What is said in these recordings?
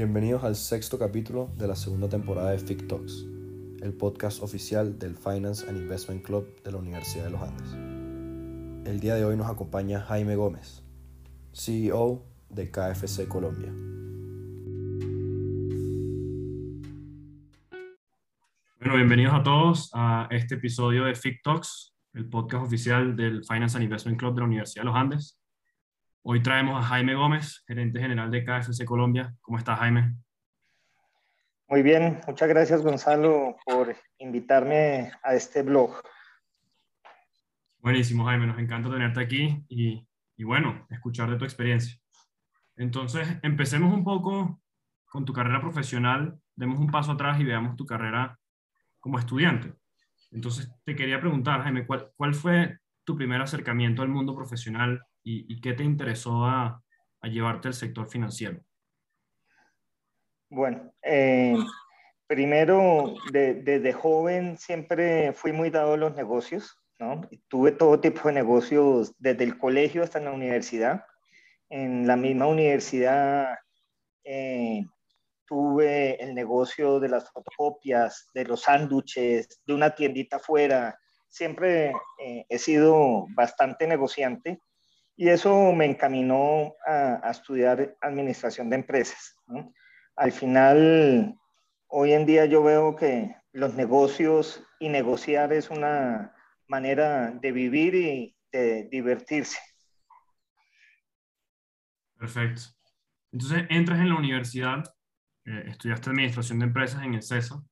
Bienvenidos al sexto capítulo de la segunda temporada de FIC Talks, el podcast oficial del Finance and Investment Club de la Universidad de los Andes. El día de hoy nos acompaña Jaime Gómez, CEO de KFC Colombia. Bueno, bienvenidos a todos a este episodio de FIC Talks, el podcast oficial del Finance and Investment Club de la Universidad de los Andes. Hoy traemos a Jaime Gómez, gerente general de KFC Colombia. ¿Cómo estás, Jaime? Muy bien, muchas gracias, Gonzalo, por invitarme a este blog. Buenísimo, Jaime, nos encanta tenerte aquí y, y bueno, escuchar de tu experiencia. Entonces, empecemos un poco con tu carrera profesional, demos un paso atrás y veamos tu carrera como estudiante. Entonces, te quería preguntar, Jaime, ¿cuál, cuál fue tu primer acercamiento al mundo profesional y, qué te interesó a, llevarte al sector financiero? Bueno, eh, primero, desde joven siempre fui muy dado a los negocios, ¿no? Tuve todo tipo de negocios desde el colegio hasta la universidad. En la misma universidad eh, tuve el negocio de las fotocopias, de los sándwiches, de una tiendita afuera. Siempre eh, he sido bastante negociante y eso me encaminó a, estudiar administración de empresas. Al final, hoy en día yo veo que los negocios y negociar es una manera de vivir y de divertirse. Perfecto. Entonces, entras en la universidad, eh, estudiaste administración de empresas en el CESA.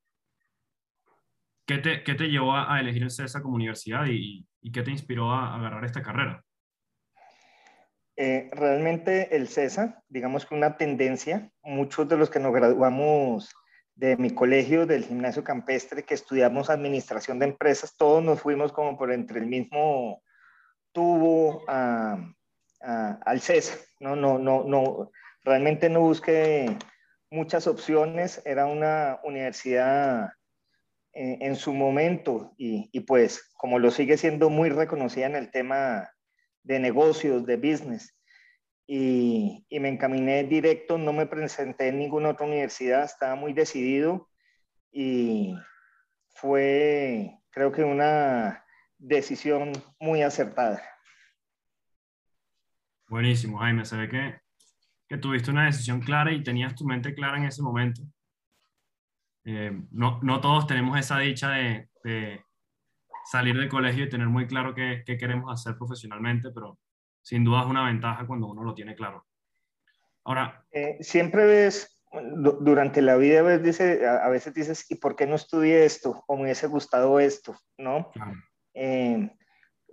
¿Qué te, qué te llevó a, elegir el CESA como universidad y, y qué te inspiró a agarrar esta carrera? Eh, realmente el CESA, digamos que una tendencia, muchos de los que nos graduamos de mi colegio, del gimnasio campestre, que estudiamos administración de empresas, todos nos fuimos como por entre el mismo tubo al CESA. No, no, no, no, realmente no busqué muchas opciones, era una universidad eh, en su momento y, y pues como lo sigue siendo muy reconocida en el tema de negocios, de business. Y, y, me encaminé directo, no me presenté en ninguna otra universidad, estaba muy decidido y fue, creo que una decisión muy acertada. Buenísimo, Jaime, se ve que, que tuviste una decisión clara y tenías tu mente clara en ese momento. Eh, no, no, todos tenemos esa dicha de, de, salir del colegio y tener muy claro qué, qué, queremos hacer profesionalmente, pero sin duda es una ventaja cuando uno lo tiene claro. Ahora... Eh, siempre ves, durante la vida ves, dice, a, veces dices, ¿y por qué no estudié esto? O me hubiese gustado esto, ¿no? Eh,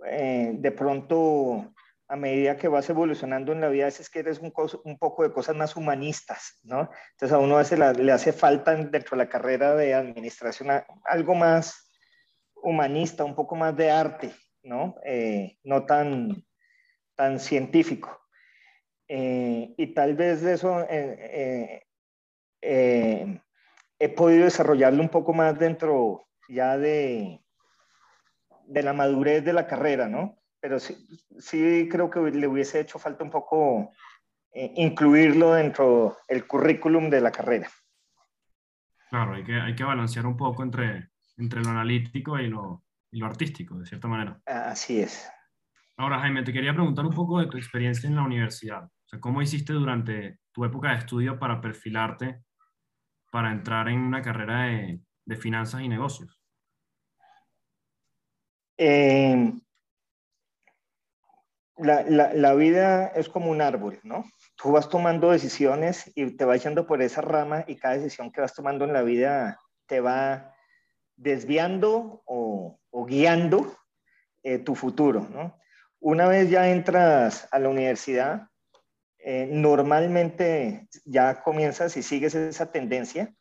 eh, de pronto, a medida que vas evolucionando en la vida, es que eres un, un, poco de cosas más humanistas, ¿no? Entonces a uno a veces le hace falta dentro de la carrera de administración algo más humanista, un poco más de arte, ¿no? Eh, no tan, tan científico. Eh, y tal vez de eso eh, he podido desarrollarlo un poco más dentro ya de, de la madurez de la carrera, ¿no? Pero sí, sí creo que le hubiese hecho falta un poco incluirlo dentro del currículum de la carrera. Claro, hay que, hay que balancear un poco entre, entre lo analítico y lo, y lo artístico, de cierta manera. Así es. Ahora, Jaime, te quería preguntar un poco de tu experiencia en la universidad. O sea, ¿cómo hiciste durante tu época de estudio para perfilarte para entrar en una carrera de, de finanzas y negocios? Eh, la, la, la, vida es como un árbol, ¿no? Tú vas tomando decisiones y te vas yendo por esa rama y cada decisión que vas tomando en la vida te va desviando o, guiando eh, tu futuro. ¿no? Una vez ya entras a la universidad, eh, normalmente ya comienzas y sigues esa tendencia.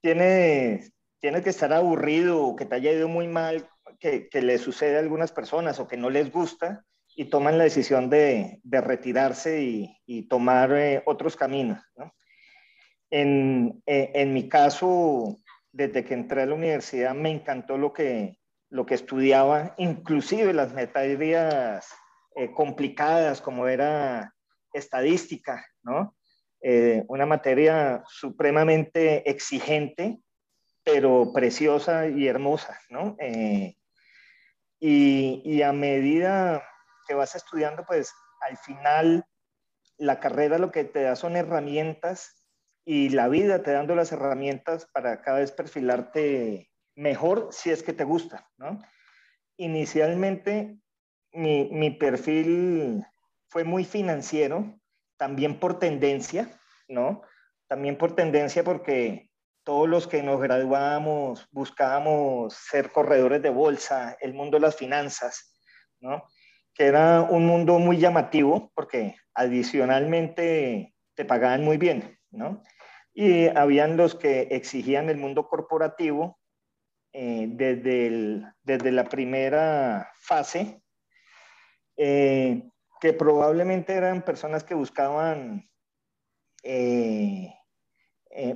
Tienes, tienes que estar aburrido o que te haya ido muy mal, que, le sucede a algunas personas o que no les gusta y toman la decisión de, retirarse y, tomar eh, otros caminos. ¿no? En, en, mi caso, desde que entré a la universidad me encantó lo que, lo que estudiaba, inclusive las materias eh, complicadas como era estadística, ¿no? eh, una materia supremamente exigente, pero preciosa y hermosa, ¿no? Eh, y, y, a medida que vas estudiando, pues al final la carrera lo que te da son herramientas y la vida te dando las herramientas para cada vez perfilarte mejor si es que te gusta, ¿no? Inicialmente mi, mi perfil fue muy financiero, también por tendencia, ¿no? También por tendencia porque todos los que nos graduamos buscábamos ser corredores de bolsa, el mundo de las finanzas, ¿no? Que era un mundo muy llamativo porque adicionalmente te pagaban muy bien, ¿no? Y habían los que exigían el mundo corporativo eh, desde, desde la primera fase, eh, que probablemente eran personas que buscaban eh,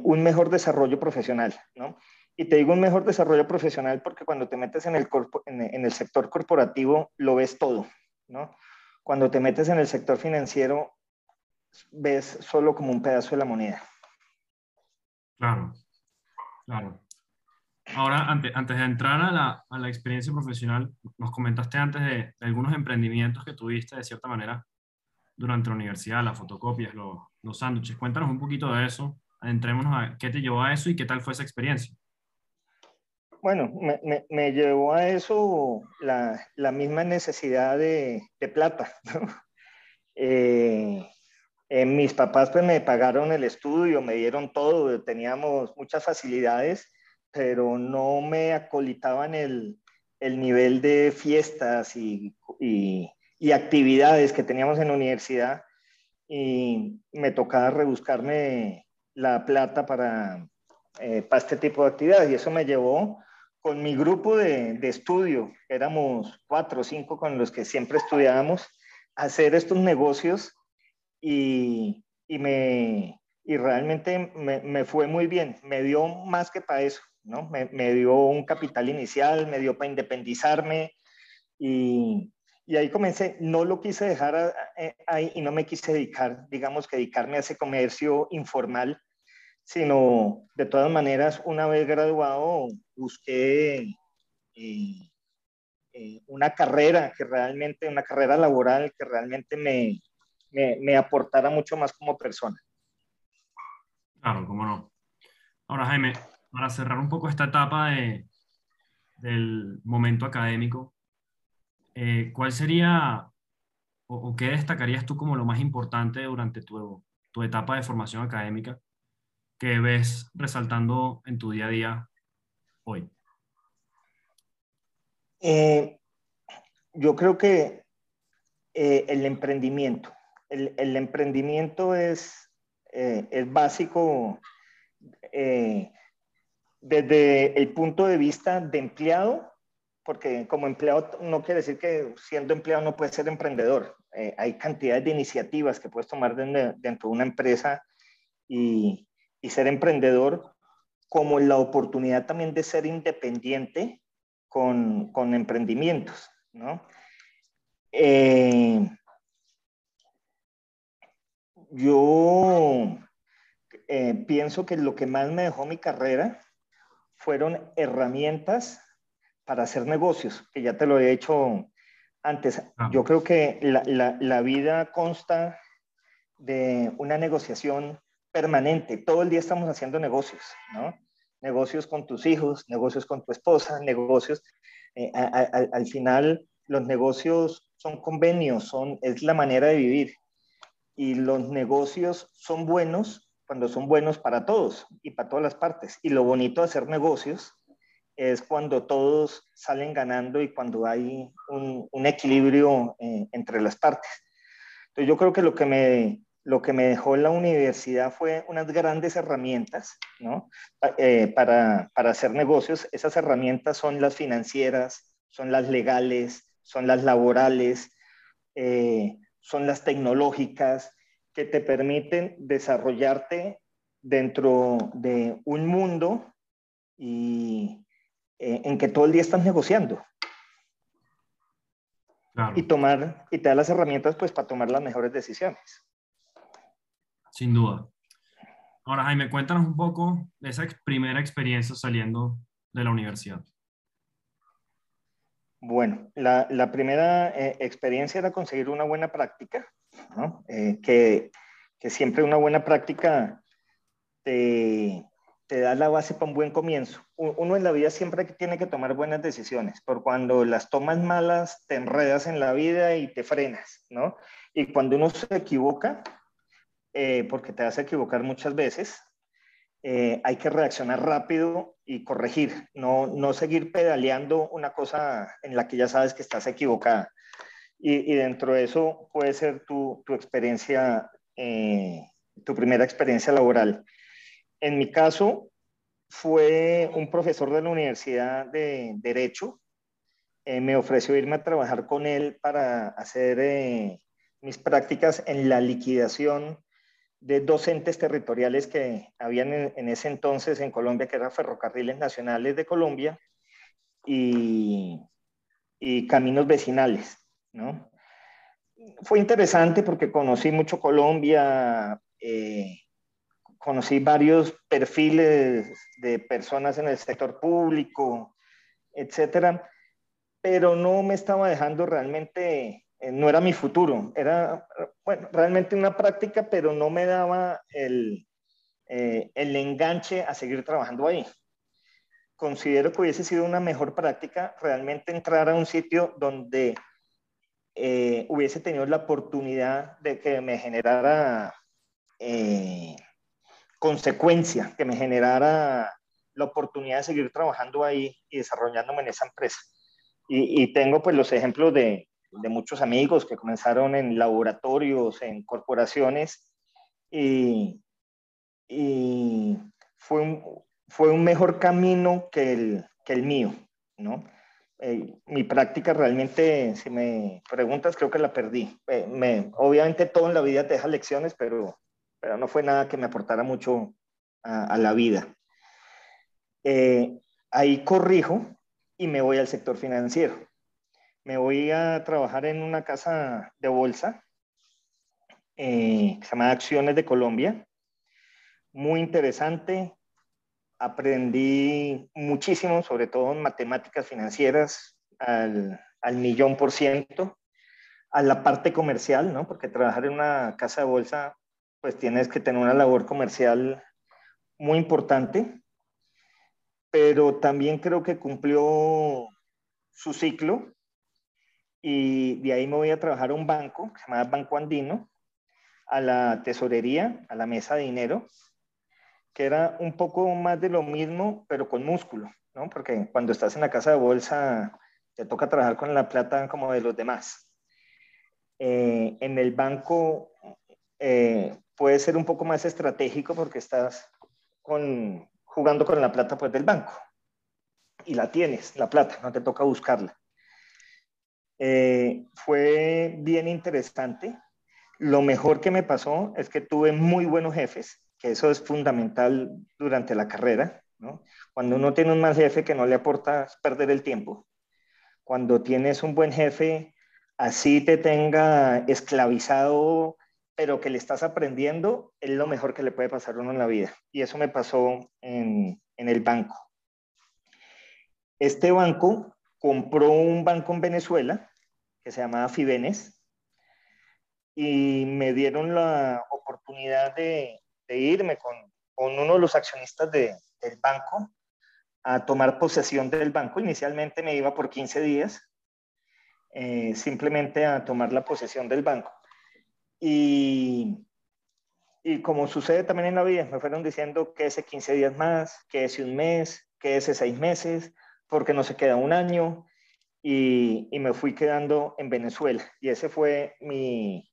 un mejor desarrollo profesional, ¿no? Y te digo un mejor desarrollo profesional porque cuando te metes en el, en el sector corporativo lo ves todo, ¿no? Cuando te metes en el sector financiero ves solo como un pedazo de la moneda. Claro, claro. Ahora, antes, antes de entrar a la, a la, experiencia profesional, nos comentaste antes de, algunos emprendimientos que tuviste de cierta manera durante la universidad, las fotocopias, los, los sándwiches. Cuéntanos un poquito de eso, adentrémonos a qué te llevó a eso y qué tal fue esa experiencia. Bueno, me, me, llevó a eso la, la misma necesidad de, de plata. ¿no? Eh, eh, mis papás pues me pagaron el estudio, me dieron todo, teníamos muchas facilidades pero no me acolitaban el, el nivel de fiestas y, y, y, actividades que teníamos en la universidad. Y me tocaba rebuscarme la plata para, eh, para este tipo de actividades. Y eso me llevó con mi grupo de, de estudio, éramos cuatro o cinco con los que siempre estudiábamos, a hacer estos negocios y, y me, y realmente me, me, fue muy bien, me dio más que para eso. ¿no? Me, me, dio un capital inicial, me dio para independizarme y, y, ahí comencé. No lo quise dejar ahí y no me quise dedicar, digamos que dedicarme a ese comercio informal, sino de todas maneras, una vez graduado, busqué eh, eh, una carrera que realmente, una carrera laboral que realmente me, me, me aportara mucho más como persona. Claro, cómo no. Ahora, Jaime, para cerrar un poco esta etapa de, del momento académico, eh, ¿cuál sería o, o, qué destacarías tú como lo más importante durante tu, tu etapa de formación académica que ves resaltando en tu día a día hoy? Eh, yo creo que eh, el emprendimiento, el, el emprendimiento es, eh, es básico eh, desde el punto de vista de empleado, porque como empleado no quiere decir que siendo empleado no puedes ser emprendedor. Eh, hay cantidades de iniciativas que puedes tomar dentro, de una empresa y, y, ser emprendedor, como la oportunidad también de ser independiente con, con emprendimientos, ¿no? Yo eh, pienso que lo que más me dejó mi carrera fueron herramientas para hacer negocios, que ya te lo he hecho antes. Ah. Yo creo que la, la, la, vida consta de una negociación permanente. Todo el día estamos haciendo negocios, ¿no? Negocios con tus hijos, negocios con tu esposa, negocios. Eh, a, a, al final, los negocios son convenios, son, es la manera de vivir. Y los negocios son buenos cuando son buenos para todos y para todas las partes. Y lo bonito de hacer negocios es cuando todos salen ganando y cuando hay un, un equilibrio eh, entre las partes. Entonces yo creo que lo que me, lo que me dejó la universidad fue unas grandes herramientas ¿no? Eh, para, para hacer negocios. Esas herramientas son las financieras, son las legales, son las laborales, eh, son las tecnológicas, que te permiten desarrollarte dentro de un mundo y, eh, en que todo el día estás negociando. Claro. Y, tomar, y te da las herramientas pues para tomar las mejores decisiones. Sin duda. Ahora, Jaime, cuéntanos un poco de esa primera experiencia saliendo de la universidad. Bueno, la, primera eh, experiencia era conseguir una buena práctica. Eh, que, siempre una buena práctica te, da la base para un buen comienzo. Uno en la vida siempre tiene que tomar buenas decisiones, por cuando las tomas malas te enredas en la vida y te frenas, ¿no? Y cuando uno se equivoca, eh, porque te vas a equivocar muchas veces, hay que reaccionar rápido y corregir, no, no seguir pedaleando una cosa en la que ya sabes que estás equivocada. Y, dentro de eso puede ser tu, tu experiencia, eh, tu primera experiencia laboral. En mi caso, fue un profesor de la Universidad de Derecho. Eh, me ofreció irme a trabajar con él para hacer mis prácticas en la liquidación de docentes territoriales que habían en, ese entonces en Colombia, que eran Ferrocarriles Nacionales de Colombia y, y Caminos Vecinales, ¿no? Fue interesante porque conocí mucho Colombia, eh, conocí varios perfiles de personas en el sector público, etcétera, pero no me estaba dejando realmente no era mi futuro, era, bueno, realmente una práctica, pero no me daba el, eh, el enganche a seguir trabajando ahí. Considero que hubiese sido una mejor práctica realmente entrar a un sitio donde eh, hubiese tenido la oportunidad de que me generara consecuencia, que me generara la oportunidad de seguir trabajando ahí y desarrollándome en esa empresa. Y, y tengo pues los ejemplos de, de muchos amigos que comenzaron en laboratorios, en corporaciones, y, fue, un, fue un mejor camino que el, que el mío, ¿no? Eh, mi práctica realmente, si me preguntas, creo que la perdí. Eh, me, obviamente todo en la vida te deja lecciones, pero, pero no fue nada que me aportara mucho a, a la vida. Eh, ahí corrijo y me voy al sector financiero me voy a trabajar en una casa de bolsa eh, que se llama Acciones de Colombia. Muy interesante. Aprendí muchísimo, sobre todo en matemáticas financieras, al, al millón por ciento, a la parte comercial, ¿no? Porque trabajar en una casa de bolsa, pues tienes que tener una labor comercial muy importante, pero también creo que cumplió su ciclo y de ahí me voy a trabajar a un banco, que se llama Banco Andino, a la tesorería, a la mesa de dinero, que era un poco más de lo mismo, pero con músculo, ¿no? Porque cuando estás en la casa de bolsa, te toca trabajar con la plata como de los demás. Eh, en el banco eh, puede ser un poco más estratégico porque estás con, jugando con la plata pues, del banco y la tienes, la plata, no te toca buscarla. Eh, fue bien interesante. Lo mejor que me pasó es que tuve muy buenos jefes, que eso es fundamental durante la carrera. ¿no? Cuando uno tiene un mal jefe que no le aporta perder el tiempo. Cuando tienes un buen jefe, así te tenga esclavizado, pero que le estás aprendiendo, es lo mejor que le puede pasar a uno en la vida. Y eso me pasó en, en el banco. Este banco compró un banco en Venezuela que se llamaba Fibenes y me dieron la oportunidad de, irme con, uno de los accionistas del banco a tomar posesión del banco. Inicialmente me iba por 15 días, eh, simplemente a tomar la posesión del banco. Y, y como sucede también en la vida, me fueron diciendo que ese 15 días más, que ese un mes, que ese seis meses, porque no se queda un año, y, me fui quedando en Venezuela. Y ese fue mi,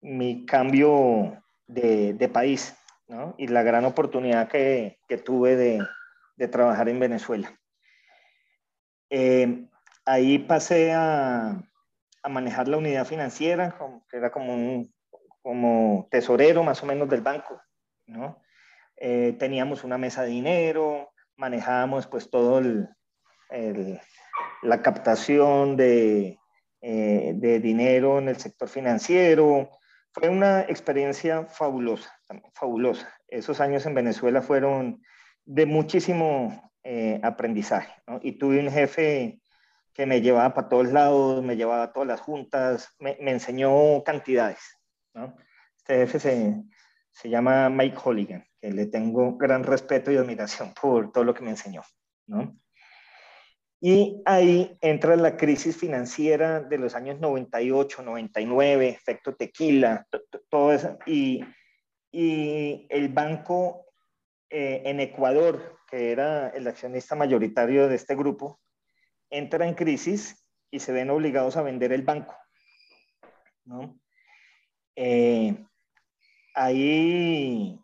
mi cambio de, país, ¿no? Y la gran oportunidad que, tuve de, trabajar en Venezuela. Eh, ahí pasé a, manejar la unidad financiera, que era como un como tesorero más o menos del banco, ¿no? Eh, teníamos una mesa de dinero, manejábamos pues todo el, la captación de, eh, de dinero en el sector financiero, fue una experiencia fabulosa, fabulosa. Esos años en Venezuela fueron de muchísimo eh, aprendizaje. Y tuve un jefe que me llevaba para todos lados, me llevaba a todas las juntas, me, enseñó cantidades. Este jefe se, se llama Mike Holligan, que le tengo gran respeto y admiración por todo lo que me enseñó. Y ahí entra la crisis financiera de los años 98, 99, efecto tequila, todo eso. Y, y el banco eh, en Ecuador, que era el accionista mayoritario de este grupo, entra en crisis y se ven obligados a vender el banco. ¿no? Eh, ahí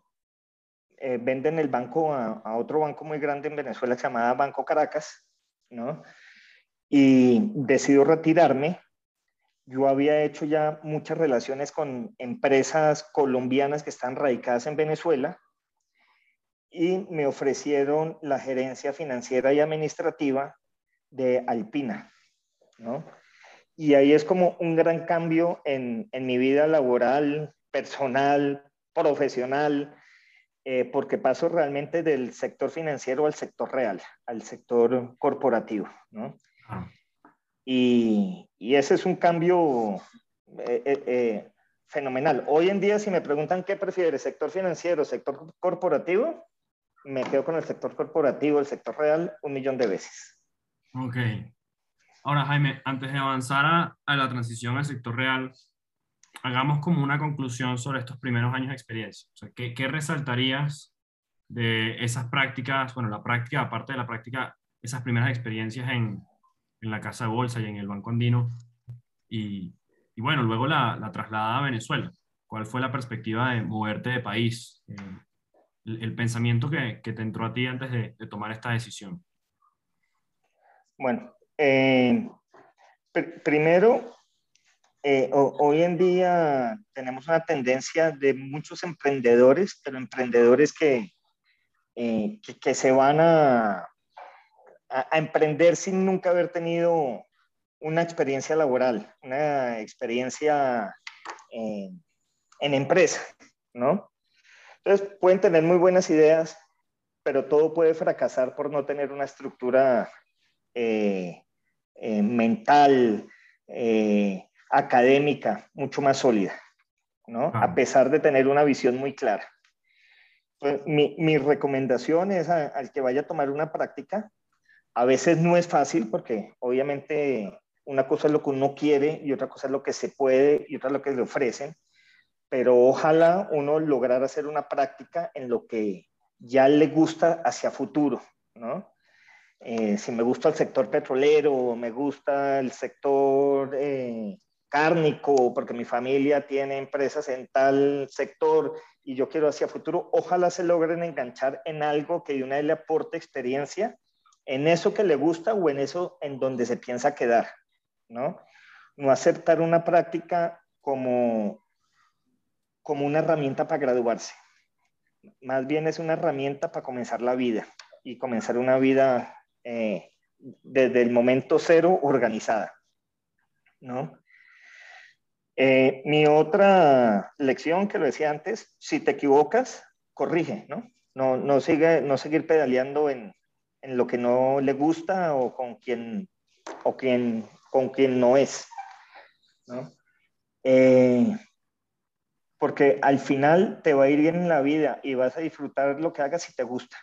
eh, venden el banco a, a, otro banco muy grande en Venezuela llamado Banco Caracas ¿no? Y decido retirarme. Yo había hecho ya muchas relaciones con empresas colombianas que están radicadas en Venezuela y me ofrecieron la gerencia financiera y administrativa de Alpina, ¿no? Y ahí es como un gran cambio en, en mi vida laboral, personal, profesional, eh, porque paso realmente del sector financiero al sector real, al sector corporativo, ¿no? Ah. Y, y, ese es un cambio eh, eh, fenomenal. Hoy en día, si me preguntan qué prefiere, sector financiero, sector corporativo, me quedo con el sector corporativo, el sector real, un millón de veces. Ok. Ahora, Jaime, antes de avanzar a, a la transición al sector real, hagamos como una conclusión sobre estos primeros años de experiencia. ¿qué, ¿qué, resaltarías de esas prácticas, bueno, la práctica, aparte de la práctica, esas primeras experiencias en, en la Casa de Bolsa y en el Banco Andino? Y, y bueno, luego la, la, trasladada a Venezuela. ¿Cuál fue la perspectiva de moverte de país? Eh, el, pensamiento que, que, te entró a ti antes de, tomar esta decisión. Bueno, eh, pr primero eh, hoy en día tenemos una tendencia de muchos emprendedores, pero emprendedores que, eh, que, se van a, emprender sin nunca haber tenido una experiencia laboral, una experiencia eh, en empresa, ¿no? Entonces pueden tener muy buenas ideas, pero todo puede fracasar por no tener una estructura mental, eh, académica mucho más sólida, ¿no? Ah. A pesar de tener una visión muy clara. Pues, mi, mi, recomendación es a, al que vaya a tomar una práctica. A veces no es fácil porque obviamente una cosa es lo que uno quiere y otra cosa es lo que se puede y otra es lo que le ofrecen, pero ojalá uno lograr hacer una práctica en lo que ya le gusta hacia futuro, ¿no? Eh, si me gusta el sector petrolero, me gusta el sector eh, cárnico, porque mi familia tiene empresas en tal sector y yo quiero hacia futuro, ojalá se logren enganchar en algo que de una vez le aporte experiencia en eso que le gusta o en eso en donde se piensa quedar, ¿no? No aceptar una práctica como, como una herramienta para graduarse. Más bien es una herramienta para comenzar la vida y comenzar una vida eh, desde el momento cero organizada, ¿no? Eh, mi otra lección que lo decía antes, si te equivocas, corrige, ¿no? No, no, sigue, no seguir pedaleando en, en, lo que no le gusta o con quien, o quien, con quien no es, ¿no? Eh, porque al final te va a ir bien en la vida y vas a disfrutar lo que hagas si te gusta.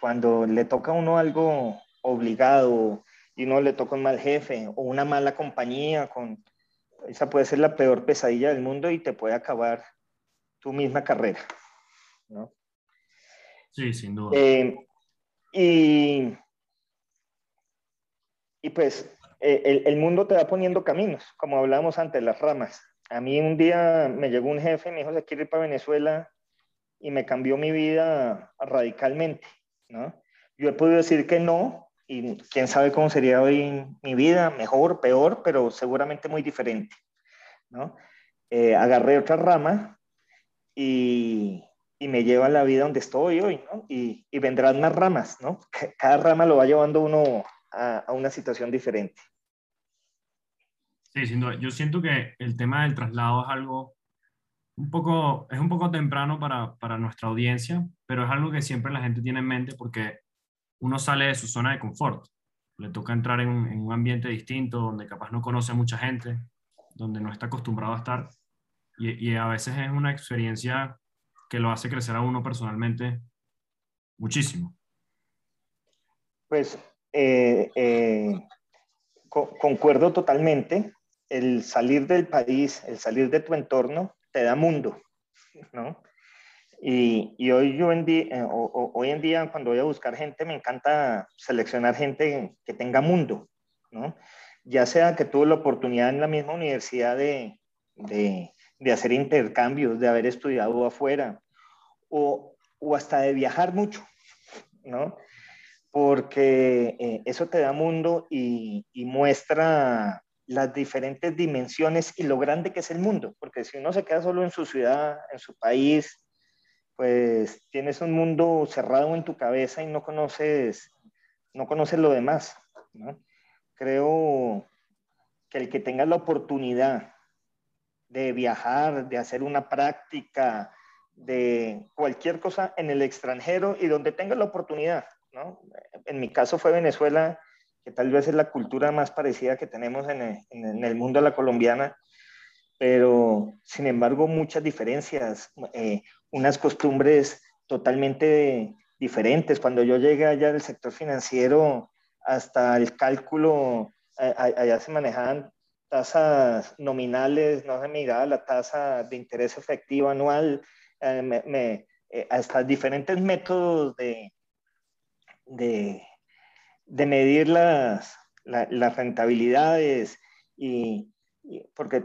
Cuando le toca a uno algo obligado y no le toca un mal jefe o una mala compañía con esa puede ser la peor pesadilla del mundo y te puede acabar tu misma carrera. ¿no? Sí, sin duda. Eh, y, y pues eh, el, el, mundo te va poniendo caminos, como hablábamos antes, las ramas. A mí un día me llegó un jefe y me dijo, se quiere ir para Venezuela y me cambió mi vida radicalmente, ¿no? Yo he podido decir que no, y quién sabe cómo sería hoy mi vida, mejor, peor, pero seguramente muy diferente, ¿no? Eh, agarré otra rama y, y, me lleva a la vida donde estoy hoy, ¿no? Y, y, vendrán más ramas, ¿no? Cada rama lo va llevando uno a, a una situación diferente. Sí, sin duda. Yo siento que el tema del traslado es algo un poco, es un poco temprano para, para nuestra audiencia, pero es algo que siempre la gente tiene en mente porque uno sale de su zona de confort. Le toca entrar en un, en un ambiente distinto, donde capaz no conoce a mucha gente, donde no está acostumbrado a estar. Y, a veces es una experiencia que lo hace crecer a uno personalmente muchísimo. Pues eh, eh, co concuerdo totalmente. El salir del país, el salir de tu entorno, te da mundo, ¿no? Y, y hoy, yo en día, eh, hoy en día, cuando voy a buscar gente, me encanta seleccionar gente que tenga mundo, ¿no? Ya sea que tuvo la oportunidad en la misma universidad de, de, de hacer intercambios, de haber estudiado afuera, o, o hasta de viajar mucho, ¿no? Porque eh, eso te da mundo y, y muestra las diferentes dimensiones y lo grande que es el mundo, porque si uno se queda solo en su ciudad, en su país, pues tienes un mundo cerrado en tu cabeza y no conoces, no conoces lo demás. Creo que el que tenga la oportunidad de viajar, de hacer una práctica, de cualquier cosa en el extranjero y donde tenga la oportunidad, ¿no? En mi caso fue Venezuela, que tal vez es la cultura más parecida que tenemos en el, en el mundo de la colombiana, pero sin embargo muchas diferencias, eh, unas costumbres totalmente diferentes. Cuando yo llegué allá del sector financiero, hasta el cálculo, eh, allá se manejaban tasas nominales, no se miraba la tasa de interés efectivo anual, eh, me, me, eh, hasta diferentes métodos de, de, de medir las, la, las rentabilidades y, y, porque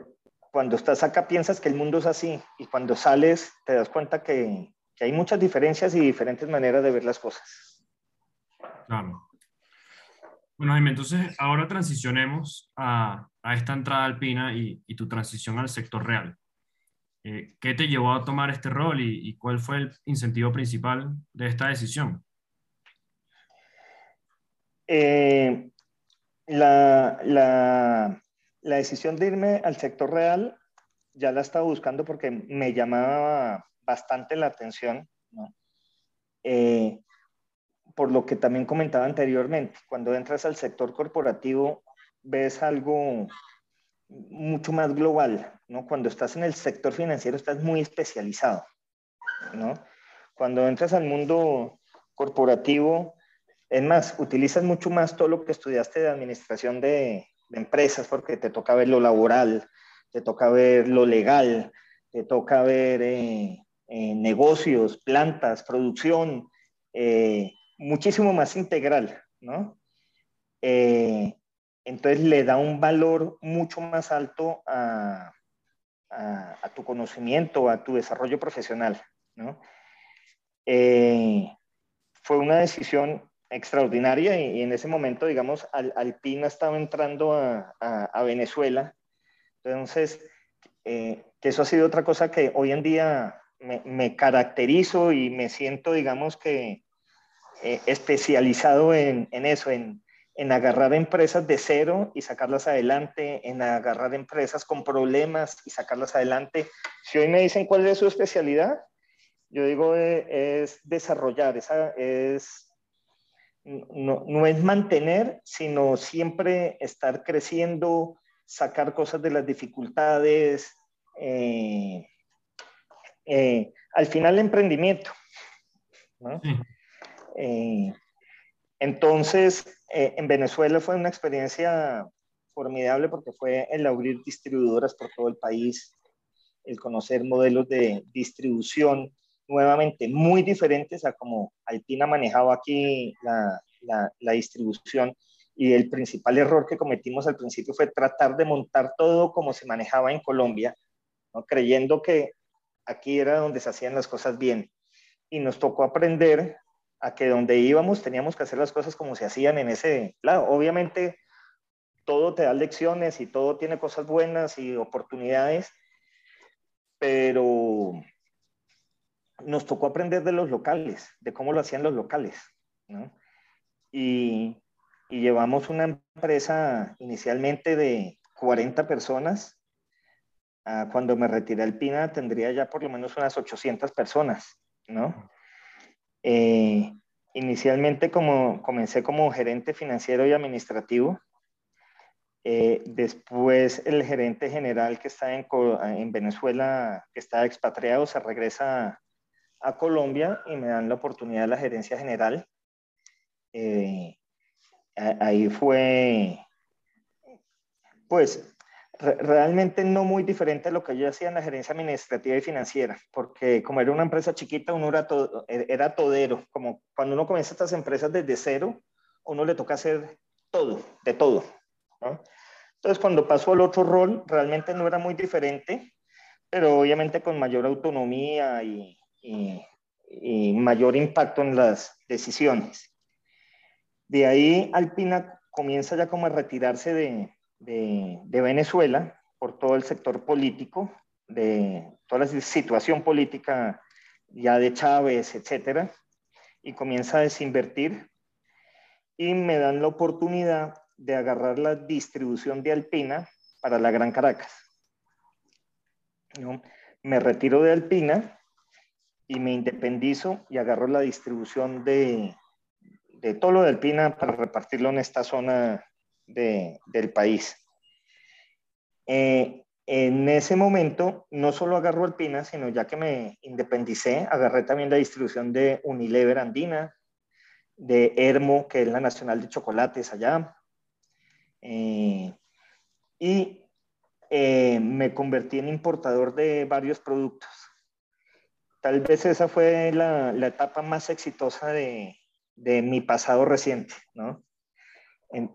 cuando estás acá piensas que el mundo es así y cuando sales te das cuenta que, que hay muchas diferencias y diferentes maneras de ver las cosas. Claro. Bueno, Jaime, entonces ahora transicionemos a, a esta entrada alpina y, y, tu transición al sector real. Eh, ¿Qué te llevó a tomar este rol y, y, cuál fue el incentivo principal de esta decisión? Eh, la, la, la decisión de irme al sector real ya la estaba buscando porque me llamaba bastante la atención, eh, por lo que también comentaba anteriormente, cuando entras al sector corporativo ves algo mucho más global, ¿no? Cuando estás en el sector financiero estás muy especializado, ¿no? Cuando entras al mundo corporativo, es más, utilizas mucho más todo lo que estudiaste de administración de, de empresas porque te toca ver lo laboral, te toca ver lo legal, te toca ver eh, eh, negocios, plantas, producción, eh, muchísimo más integral, ¿no? Entonces le da un valor mucho más alto a, a tu conocimiento, a tu desarrollo profesional, ¿no? fue una decisión extraordinaria y, en ese momento, digamos, Al, Alpina estaba entrando a, Venezuela. Entonces, eh, que eso ha sido otra cosa que hoy en día me, caracterizo y me siento, digamos, que eh, especializado en, en eso, en, en, agarrar empresas de cero y sacarlas adelante, en agarrar empresas con problemas y sacarlas adelante. Si hoy me dicen cuál es su especialidad, yo digo eh, es desarrollar, esa es no, no, es mantener, sino siempre estar creciendo, sacar cosas de las dificultades. Eh, eh, al final, emprendimiento. ¿no? Sí. Eh, entonces, en Venezuela fue una experiencia formidable porque fue el abrir distribuidoras por todo el país, el conocer modelos de distribución, nuevamente muy diferentes a como Alpina manejaba aquí la, la, la, distribución. Y el principal error que cometimos al principio fue tratar de montar todo como se manejaba en Colombia, ¿no? creyendo que aquí era donde se hacían las cosas bien. Y nos tocó aprender a que donde íbamos teníamos que hacer las cosas como se hacían en ese lado. Obviamente todo te da lecciones y todo tiene cosas buenas y oportunidades, pero nos tocó aprender de los locales, de cómo lo hacían los locales. Y, llevamos una empresa inicialmente de 40 personas cuando me retiré al PINA tendría ya por lo menos unas 800 personas, ¿no? Eh, inicialmente como, comencé como gerente financiero y administrativo. Eh, después el gerente general que está en, en, Venezuela, que está expatriado, se regresa a, Colombia y me dan la oportunidad de la gerencia general. Eh, ahí fue, pues, realmente no muy diferente a lo que yo hacía en la gerencia administrativa y financiera, porque como era una empresa chiquita, uno era, todo, e-, era todero, como cuando uno comienza estas empresas desde cero, uno le toca hacer todo, de todo. Entonces, cuando pasó al otro rol, realmente no era muy diferente, pero obviamente con mayor autonomía y, y mayor impacto en las decisiones. De ahí, Alpina comienza ya como a retirarse de, de, Venezuela por todo el sector político, de toda la situación política ya de Chávez, etcétera, y comienza a desinvertir y me dan la oportunidad de agarrar la distribución de Alpina para la Gran Caracas. Me retiro de Alpina y me independizo y agarro la distribución de, de todo lo de Alpina para repartirlo en esta zona del país. Eh, en ese momento, no solo agarró Alpina, sino ya que me independicé, agarré también la distribución de Unilever Andina, de Hermo, que es la nacional de chocolates allá. Eh, y eh, me convertí en importador de varios productos. Tal vez esa fue la, la etapa más exitosa de, de mi pasado reciente, ¿no?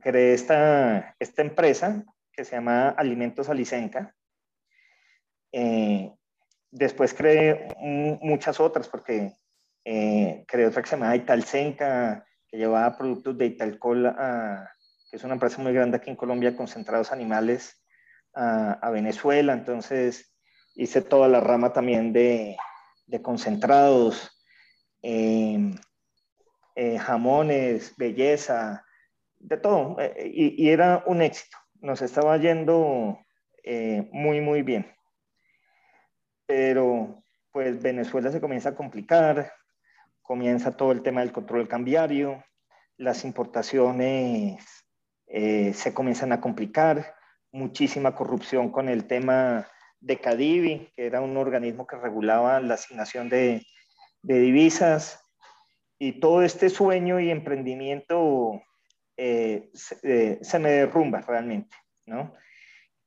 creé esta, esta empresa que se llama Alimentos Alicenca. Eh, después creé muchas otras porque eh, creé otra que se llama Italcenca, que llevaba productos de Italcol, a, que es una empresa muy grande aquí en Colombia, concentrados animales, a, Venezuela. Entonces hice toda la rama también de, de concentrados, eh, jamones, belleza, de todo, eh, y, era un éxito. Nos estaba yendo eh, muy, muy bien. Pero pues Venezuela se comienza a complicar, comienza todo el tema del control cambiario, las importaciones eh, se comienzan a complicar, muchísima corrupción con el tema de Cadivi, que era un organismo que regulaba la asignación de, divisas, y todo este sueño y emprendimiento eh, eh, se, me derrumba realmente, ¿no?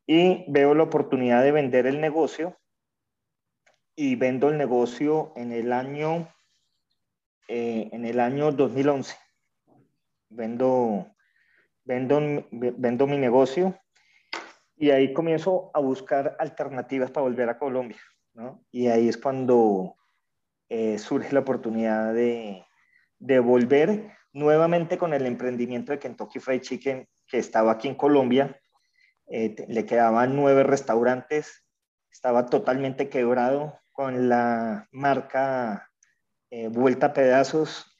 Y veo la oportunidad de vender el negocio y vendo el negocio en el año, eh, en el año 2011. Vendo, vendo, vendo mi negocio y ahí comienzo a buscar alternativas para volver a Colombia, ¿no? Y ahí es cuando surge la oportunidad de, de volver nuevamente con el emprendimiento de Kentucky Fried Chicken que estaba aquí en Colombia. Eh, le quedaban nueve restaurantes, estaba totalmente quebrado con la marca eh, Vuelta a Pedazos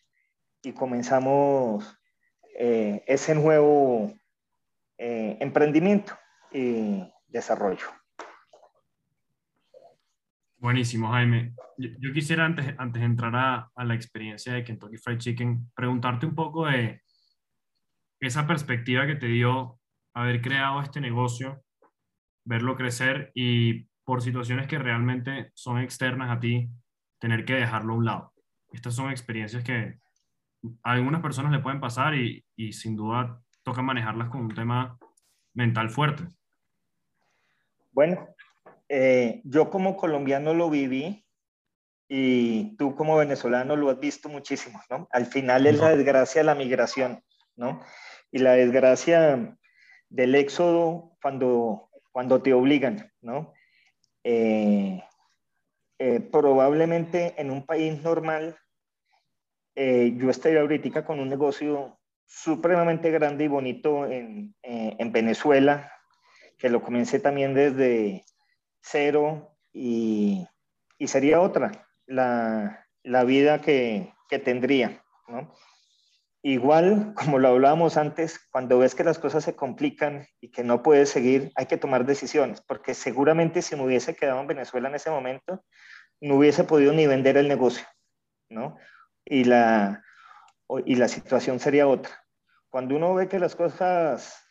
y comenzamos eh, ese nuevo emprendimiento y desarrollo. Buenísimo, Jaime. Yo, quisiera, antes, antes de entrar a, a, la experiencia de Kentucky Fried Chicken, preguntarte un poco de esa perspectiva que te dio haber creado este negocio, verlo crecer y por situaciones que realmente son externas a ti, tener que dejarlo a un lado. Estas son experiencias que a algunas personas le pueden pasar y, y sin duda toca manejarlas con un tema mental fuerte. Bueno, eh, yo como colombiano lo viví y tú como venezolano lo has visto muchísimo, ¿no? Al final es la desgracia de la migración, ¿no? Y la desgracia del éxodo cuando, cuando te obligan, ¿no? Eh, eh, probablemente en un país normal yo estaría ahorita con un negocio supremamente grande y bonito en, en Venezuela, que lo comencé también desde, cero y, sería otra la, vida que, tendría. igual, como lo hablábamos antes, cuando ves que las cosas se complican y que no puedes seguir, hay que tomar decisiones, porque seguramente si me hubiese quedado en Venezuela en ese momento, no hubiese podido ni vender el negocio, ¿no? Y la, y la situación sería otra. Cuando uno ve que las cosas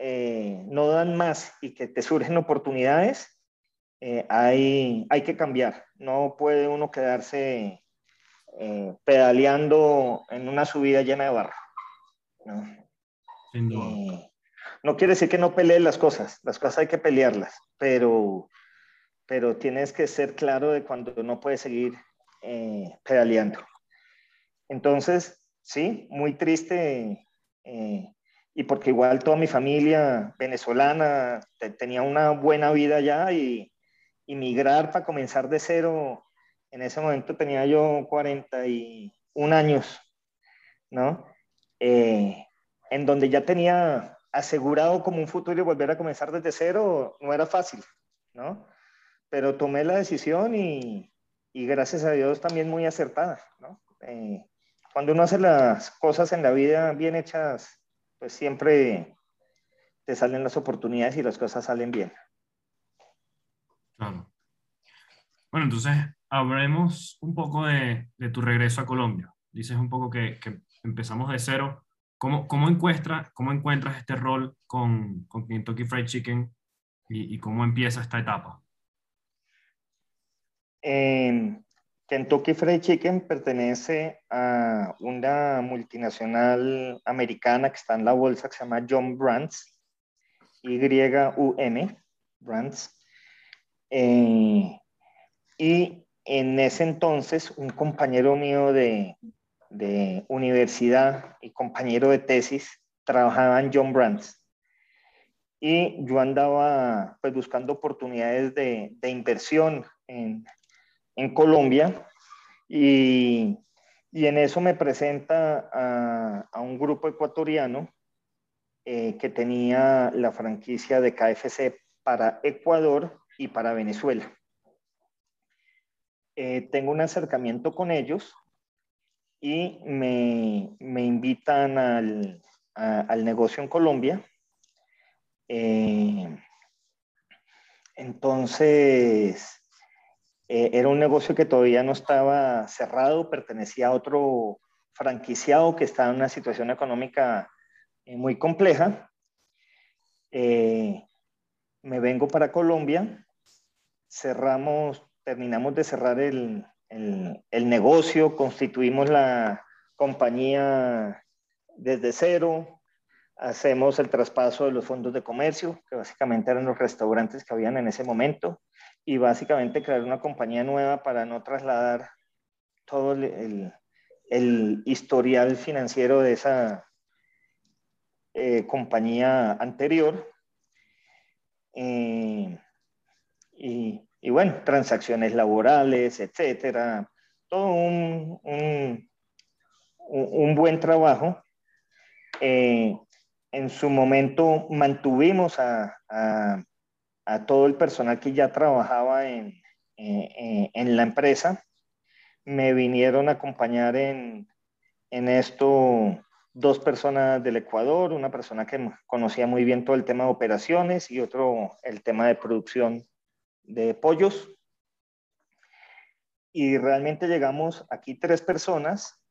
eh, no dan más y que te surgen oportunidades, eh, hay, hay que cambiar. No puede uno quedarse eh, pedaleando en una subida llena de barro. ¿no? no quiere decir que no pelee las cosas, las cosas hay que pelearlas, pero, pero tienes que ser claro de cuando no puedes seguir pedaleando. Entonces, sí, muy triste y porque igual toda mi familia venezolana tenía una buena vida allá y, y migrar para comenzar de cero, en ese momento tenía yo 41 años, ¿no? Eh, en donde ya tenía asegurado como un futuro y volver a comenzar desde cero, no era fácil, ¿no? Pero tomé la decisión y, y gracias a Dios también muy acertada, ¿no? Eh, cuando uno hace las cosas en la vida bien hechas, pues siempre te salen las oportunidades y las cosas salen bien. Claro. Bueno, entonces hablemos un poco de, tu regreso a Colombia. Dices un poco que, empezamos de cero. ¿Cómo, cómo, encuentra, ¿Cómo encuentras este rol con, con Kentucky Fried Chicken y, cómo empieza esta etapa? Eh, Kentucky Fried Chicken pertenece a una multinacional americana que está en la bolsa que se llama John Brands, Y-U-M, Brands. Eh, y en ese entonces, un compañero mío de, de, universidad y compañero de tesis trabajaba en John Brands. Y yo andaba pues, buscando oportunidades de, de inversión en, en Colombia y, y, en eso me presenta a, a un grupo ecuatoriano eh, que tenía la franquicia de KFC para Ecuador y para Venezuela. Eh, tengo un acercamiento con ellos y me, me invitan al, al, negocio en Colombia. Eh, entonces, eh, era un negocio que todavía no estaba cerrado, pertenecía a otro franquiciado que estaba en una situación económica eh, muy compleja. Eh, me vengo para Colombia, cerramos, terminamos de cerrar el, el negocio, constituimos la compañía desde cero, hacemos el traspaso de los fondos de comercio, que básicamente eran los restaurantes que habían en ese momento, y básicamente crear una compañía nueva para no trasladar todo el, historial financiero de esa eh, compañía anterior. Eh, y, bueno, transacciones laborales, etcétera. Todo un, un, buen trabajo. Eh, en su momento mantuvimos a, a todo el personal que ya trabajaba en, eh, eh, en la empresa. Me vinieron a acompañar en, en esto dos personas del Ecuador, una persona que conocía muy bien todo el tema de operaciones y otro el tema de producción de pollos. Y realmente llegamos aquí tres personas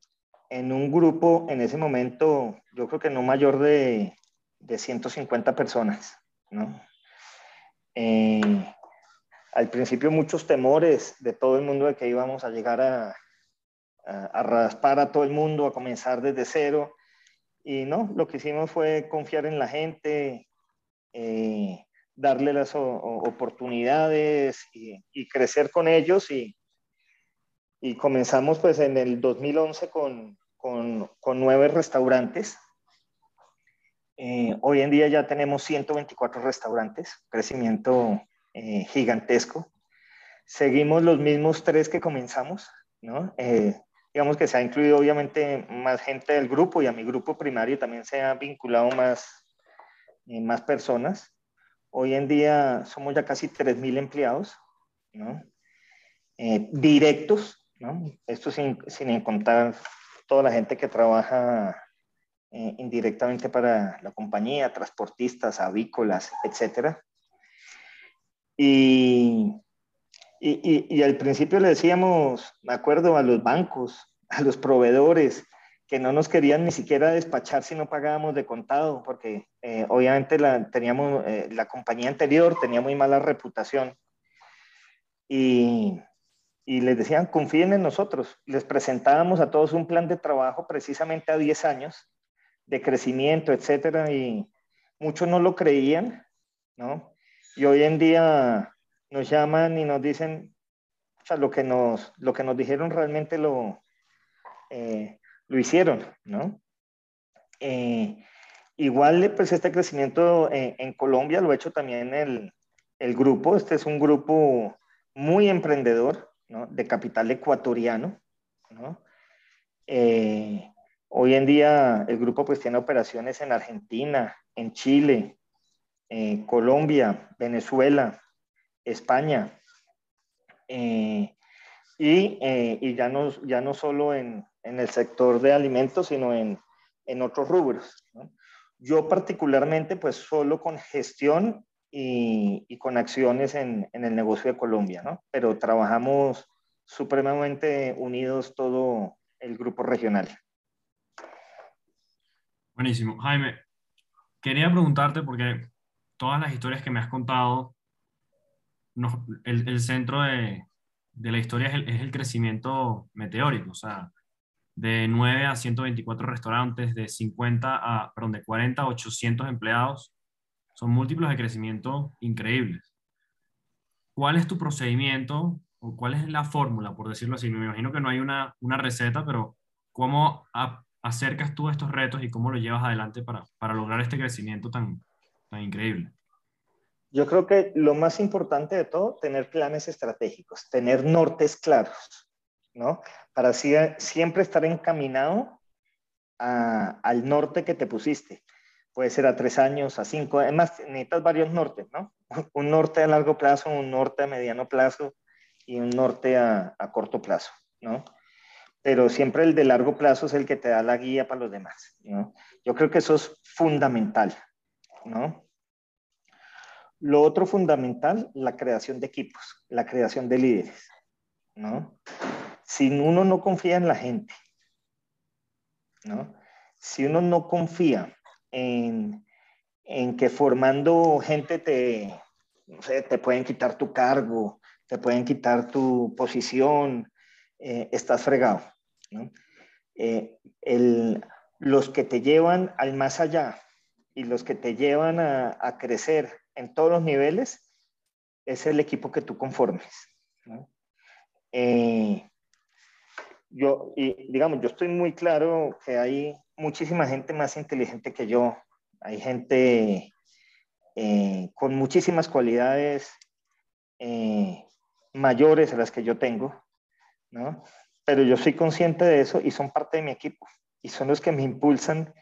en un grupo en ese momento, yo creo que no mayor de, de 150 personas, ¿no? Eh, al principio muchos temores de todo el mundo de que íbamos a llegar a, a, raspar a todo el mundo, a comenzar desde cero. Y no, lo que hicimos fue confiar en la gente, eh, darle las oportunidades y, y, crecer con ellos. Y, y, comenzamos pues en el 2011 con, con, con nueve restaurantes eh, hoy en día ya tenemos 124 restaurantes, crecimiento eh, gigantesco. Seguimos los mismos tres que comenzamos, ¿no? Eh, digamos que se ha incluido obviamente más gente del grupo y a mi grupo primario también se ha vinculado más, más personas. Hoy en día somos ya casi 3.000 empleados, ¿no? directos, ¿no? Esto sin, sin contar toda la gente que trabaja eh, indirectamente para la compañía, transportistas, avícolas, etcétera. Y, y, y, al principio le decíamos, me acuerdo, a los bancos, a los proveedores, que no nos querían ni siquiera despachar si no pagábamos de contado, porque eh, obviamente la, teníamos, eh, la compañía anterior tenía muy mala reputación. Y, y les decían, confíen en nosotros. Les presentábamos a todos un plan de trabajo precisamente a 10 años de crecimiento, etcétera, y muchos no lo creían, ¿no? Y hoy en día nos llaman y nos dicen, o sea, lo que nos, lo que nos dijeron realmente lo, eh, lo hicieron, ¿no? Eh, igual, pues este crecimiento en, Colombia lo ha hecho también el, el, grupo. Este es un grupo muy emprendedor, ¿no? De capital ecuatoriano, ¿no? Eh, hoy en día el grupo pues tiene operaciones en Argentina, en Chile, eh, Colombia, Venezuela, España. Eh, y, eh, y, ya, no, ya no solo en, en, el sector de alimentos, sino en, en otros rubros. Yo particularmente, pues solo con gestión y, y con acciones en, en, el negocio de Colombia, ¿no? Pero trabajamos supremamente unidos todo el grupo regional. Buenísimo. Jaime, quería preguntarte porque todas las historias que me has contado, el, centro de, la historia es el, crecimiento meteórico, o sea, de 9 a 124 restaurantes, de 50 a, perdón, de 40 a 800 empleados, son múltiplos de crecimiento increíbles. ¿Cuál es tu procedimiento o cuál es la fórmula, por decirlo así? Me imagino que no hay una, receta, pero ¿cómo acercas tú a estos retos y cómo lo llevas adelante para, para lograr este crecimiento tan, tan increíble? Yo creo que lo más importante de todo, tener planes estratégicos, tener nortes claros, ¿no? Para así, siempre estar encaminado a, al norte que te pusiste. Puede ser a tres años, a cinco, además necesitas varios nortes, ¿no? Un norte a largo plazo, un norte a mediano plazo y un norte a, a corto plazo, ¿no? Pero siempre el de largo plazo es el que te da la guía para los demás, ¿no? Yo creo que eso es fundamental, ¿no? Lo otro fundamental, la creación de equipos, la creación de líderes, ¿no? Si uno no confía en la gente, ¿no? Si uno no confía en, que formando gente te, te pueden quitar tu cargo, te pueden quitar tu posición, eh, estás fregado, Eh, los que te llevan al más allá y los que te llevan a, crecer en todos los niveles es el equipo que tú conformes. Eh, yo, digamos, yo estoy muy claro que hay muchísima gente más inteligente que yo. Hay gente eh, con muchísimas cualidades mayores a las que yo tengo, ¿no? Pero yo soy consciente de eso y son parte de mi equipo y son los que me impulsan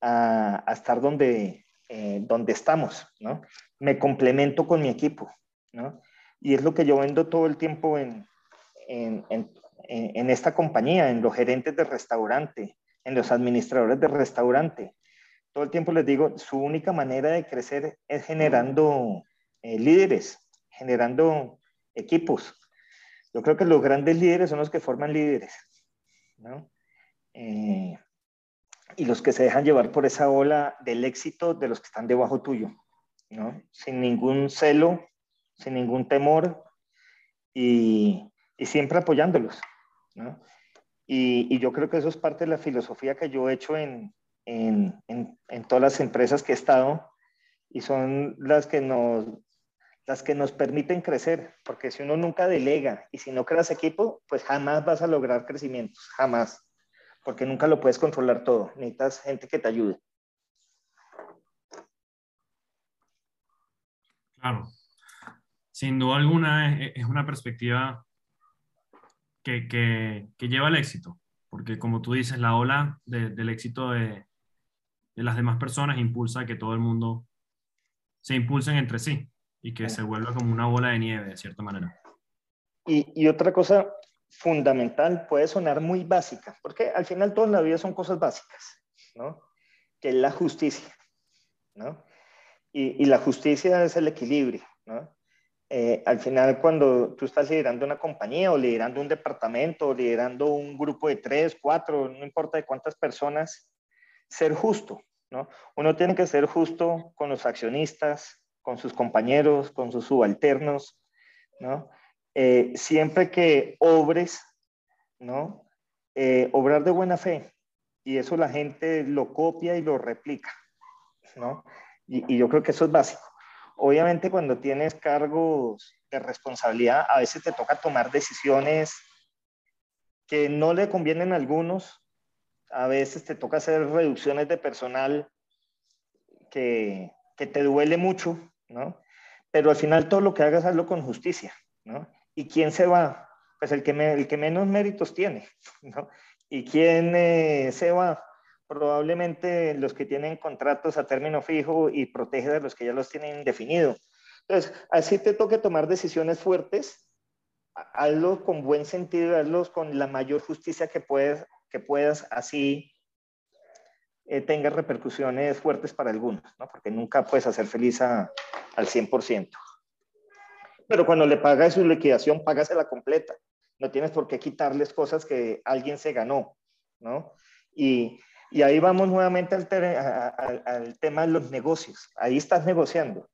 a, estar donde, eh, donde estamos, ¿no? Me complemento con mi equipo, ¿no? Y es lo que yo vendo todo el tiempo en, en, en, en esta compañía, en los gerentes de restaurante, en los administradores de restaurante. Todo el tiempo les digo, su única manera de crecer es generando eh, líderes, generando equipos. Yo creo que los grandes líderes son los que forman líderes, ¿no? Eh, y los que se dejan llevar por esa ola del éxito de los que están debajo tuyo, ¿no? Sin ningún celo, sin ningún temor y, y siempre apoyándolos, ¿no? Y, y, yo creo que eso es parte de la filosofía que yo he hecho en, en, en, en todas las empresas que he estado y son las que nos las que nos permiten crecer, porque si uno nunca delega y si no creas equipo, pues jamás vas a lograr crecimientos, jamás porque nunca lo puedes controlar todo. Necesitas gente que te ayude. Claro. Sin duda alguna es, es una perspectiva que, que, lleva al éxito, porque como tú dices, la ola de, del éxito de, de, las demás personas impulsa que todo el mundo se impulsen entre sí y que se vuelva como una bola de nieve, de cierta manera. Y, y otra cosa fundamental, puede sonar muy básica, porque al final toda la vida son cosas básicas, ¿no? Que es la justicia, ¿no? Y, y la justicia es el equilibrio, ¿no? Eh, al final, cuando tú estás liderando una compañía o liderando un departamento o liderando un grupo de tres, cuatro, no importa de cuántas personas, ser justo, ¿no? Uno tiene que ser justo con los accionistas, con sus compañeros, con sus subalternos, ¿no? Eh, siempre que obres, ¿no? Eh, obrar de buena fe. Y eso la gente lo copia y lo replica, ¿no? y yo creo que eso es básico. Obviamente cuando tienes cargos de responsabilidad, a veces te toca tomar decisiones que no le convienen a algunos, a veces te toca hacer reducciones de personal que, que te duele mucho, Pero al final todo lo que hagas, hazlo con justicia, ¿no? ¿Y quién se va? Pues el que, el que menos méritos tiene, ¿no? ¿Y quién eh, se va? probablemente los que tienen contratos a término fijo y protege a los que ya los tienen definido. Entonces, así te toque tomar decisiones fuertes, hazlo con buen sentido, hazlo con la mayor justicia que, puedes, que puedas, así eh, tenga repercusiones fuertes para algunos, ¿no? porque nunca puedes hacer feliz al 100%. Pero cuando le pagas su liquidación, págasela completa. No tienes por qué quitarles cosas que alguien se ganó, ¿no? Y, y ahí vamos nuevamente al, tema de los negocios. Ahí estás negociando.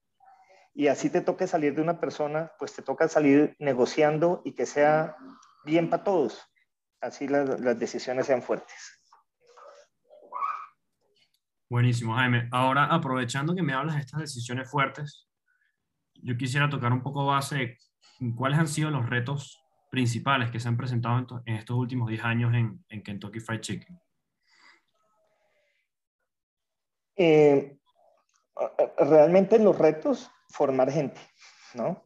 Y así te toca salir de una persona, pues te toca salir negociando y que sea bien para todos. Así las, las decisiones sean fuertes. Buenísimo, Jaime. Ahora, aprovechando que me hablas de estas decisiones fuertes, yo quisiera tocar un poco base de cuáles han sido los retos principales que se han presentado en, estos últimos 10 años en, en Kentucky Fried Chicken. Eh, realmente los retos, formar gente, ¿no?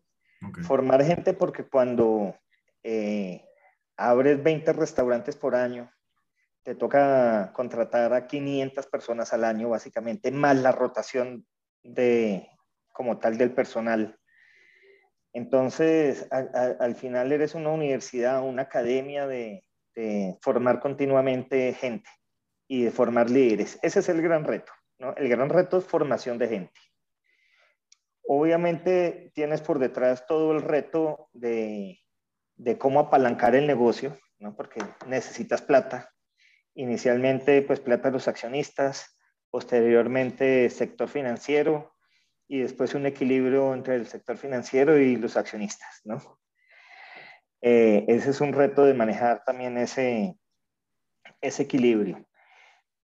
Formar gente porque cuando eh, abres 20 restaurantes por año, te toca contratar a 500 personas al año, básicamente, más la rotación de, como tal del personal. Entonces, al, final eres una universidad, una academia de, de formar continuamente gente y de formar líderes. Ese es el gran reto. El gran reto es formación de gente. Obviamente tienes por detrás todo el reto de, cómo apalancar el negocio, ¿no? porque necesitas plata. Inicialmente, pues plata de los accionistas, posteriormente sector financiero y después un equilibrio entre el sector financiero y los accionistas. ¿no? Eh, ese es un reto de manejar también ese, ese equilibrio.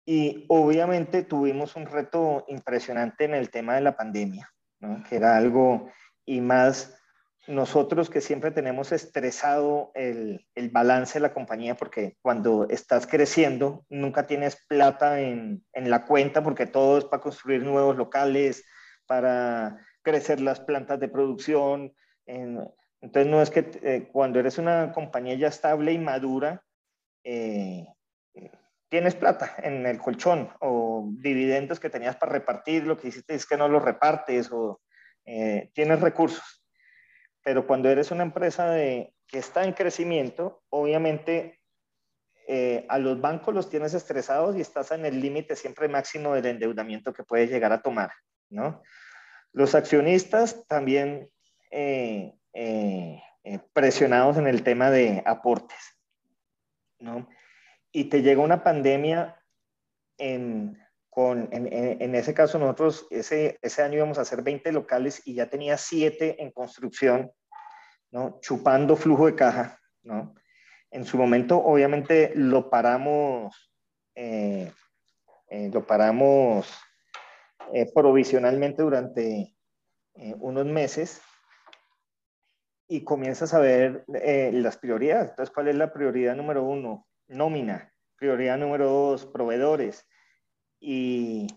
Y obviamente tuvimos un reto impresionante en el tema de la pandemia, ¿no? que era algo, y más nosotros que siempre tenemos estresado el, el, balance de la compañía, porque cuando estás creciendo nunca tienes plata en, en la cuenta, porque todo es para construir nuevos locales, para crecer las plantas de producción. entonces no es que eh, cuando eres una compañía ya estable y madura, eh, tienes plata en el colchón o dividendos que tenías para repartir, lo que hiciste es que no los repartes o eh, tienes recursos. Pero cuando eres una empresa que está en crecimiento, obviamente eh, a los bancos los tienes estresados y estás en el límite siempre máximo del endeudamiento que puedes llegar a tomar, ¿no? Los accionistas también eh, presionados en el tema de aportes, ¿no? y te llega una pandemia en, con, en, en, ese caso nosotros ese, ese año íbamos a hacer 20 locales y ya tenía 7 en construcción, ¿no? chupando flujo de caja. ¿no? En su momento obviamente lo paramos, eh, eh, lo paramos eh, provisionalmente durante unos meses y comienzas a ver las prioridades. Entonces, ¿cuál es la prioridad número uno? nómina. Prioridad número dos, proveedores. Y,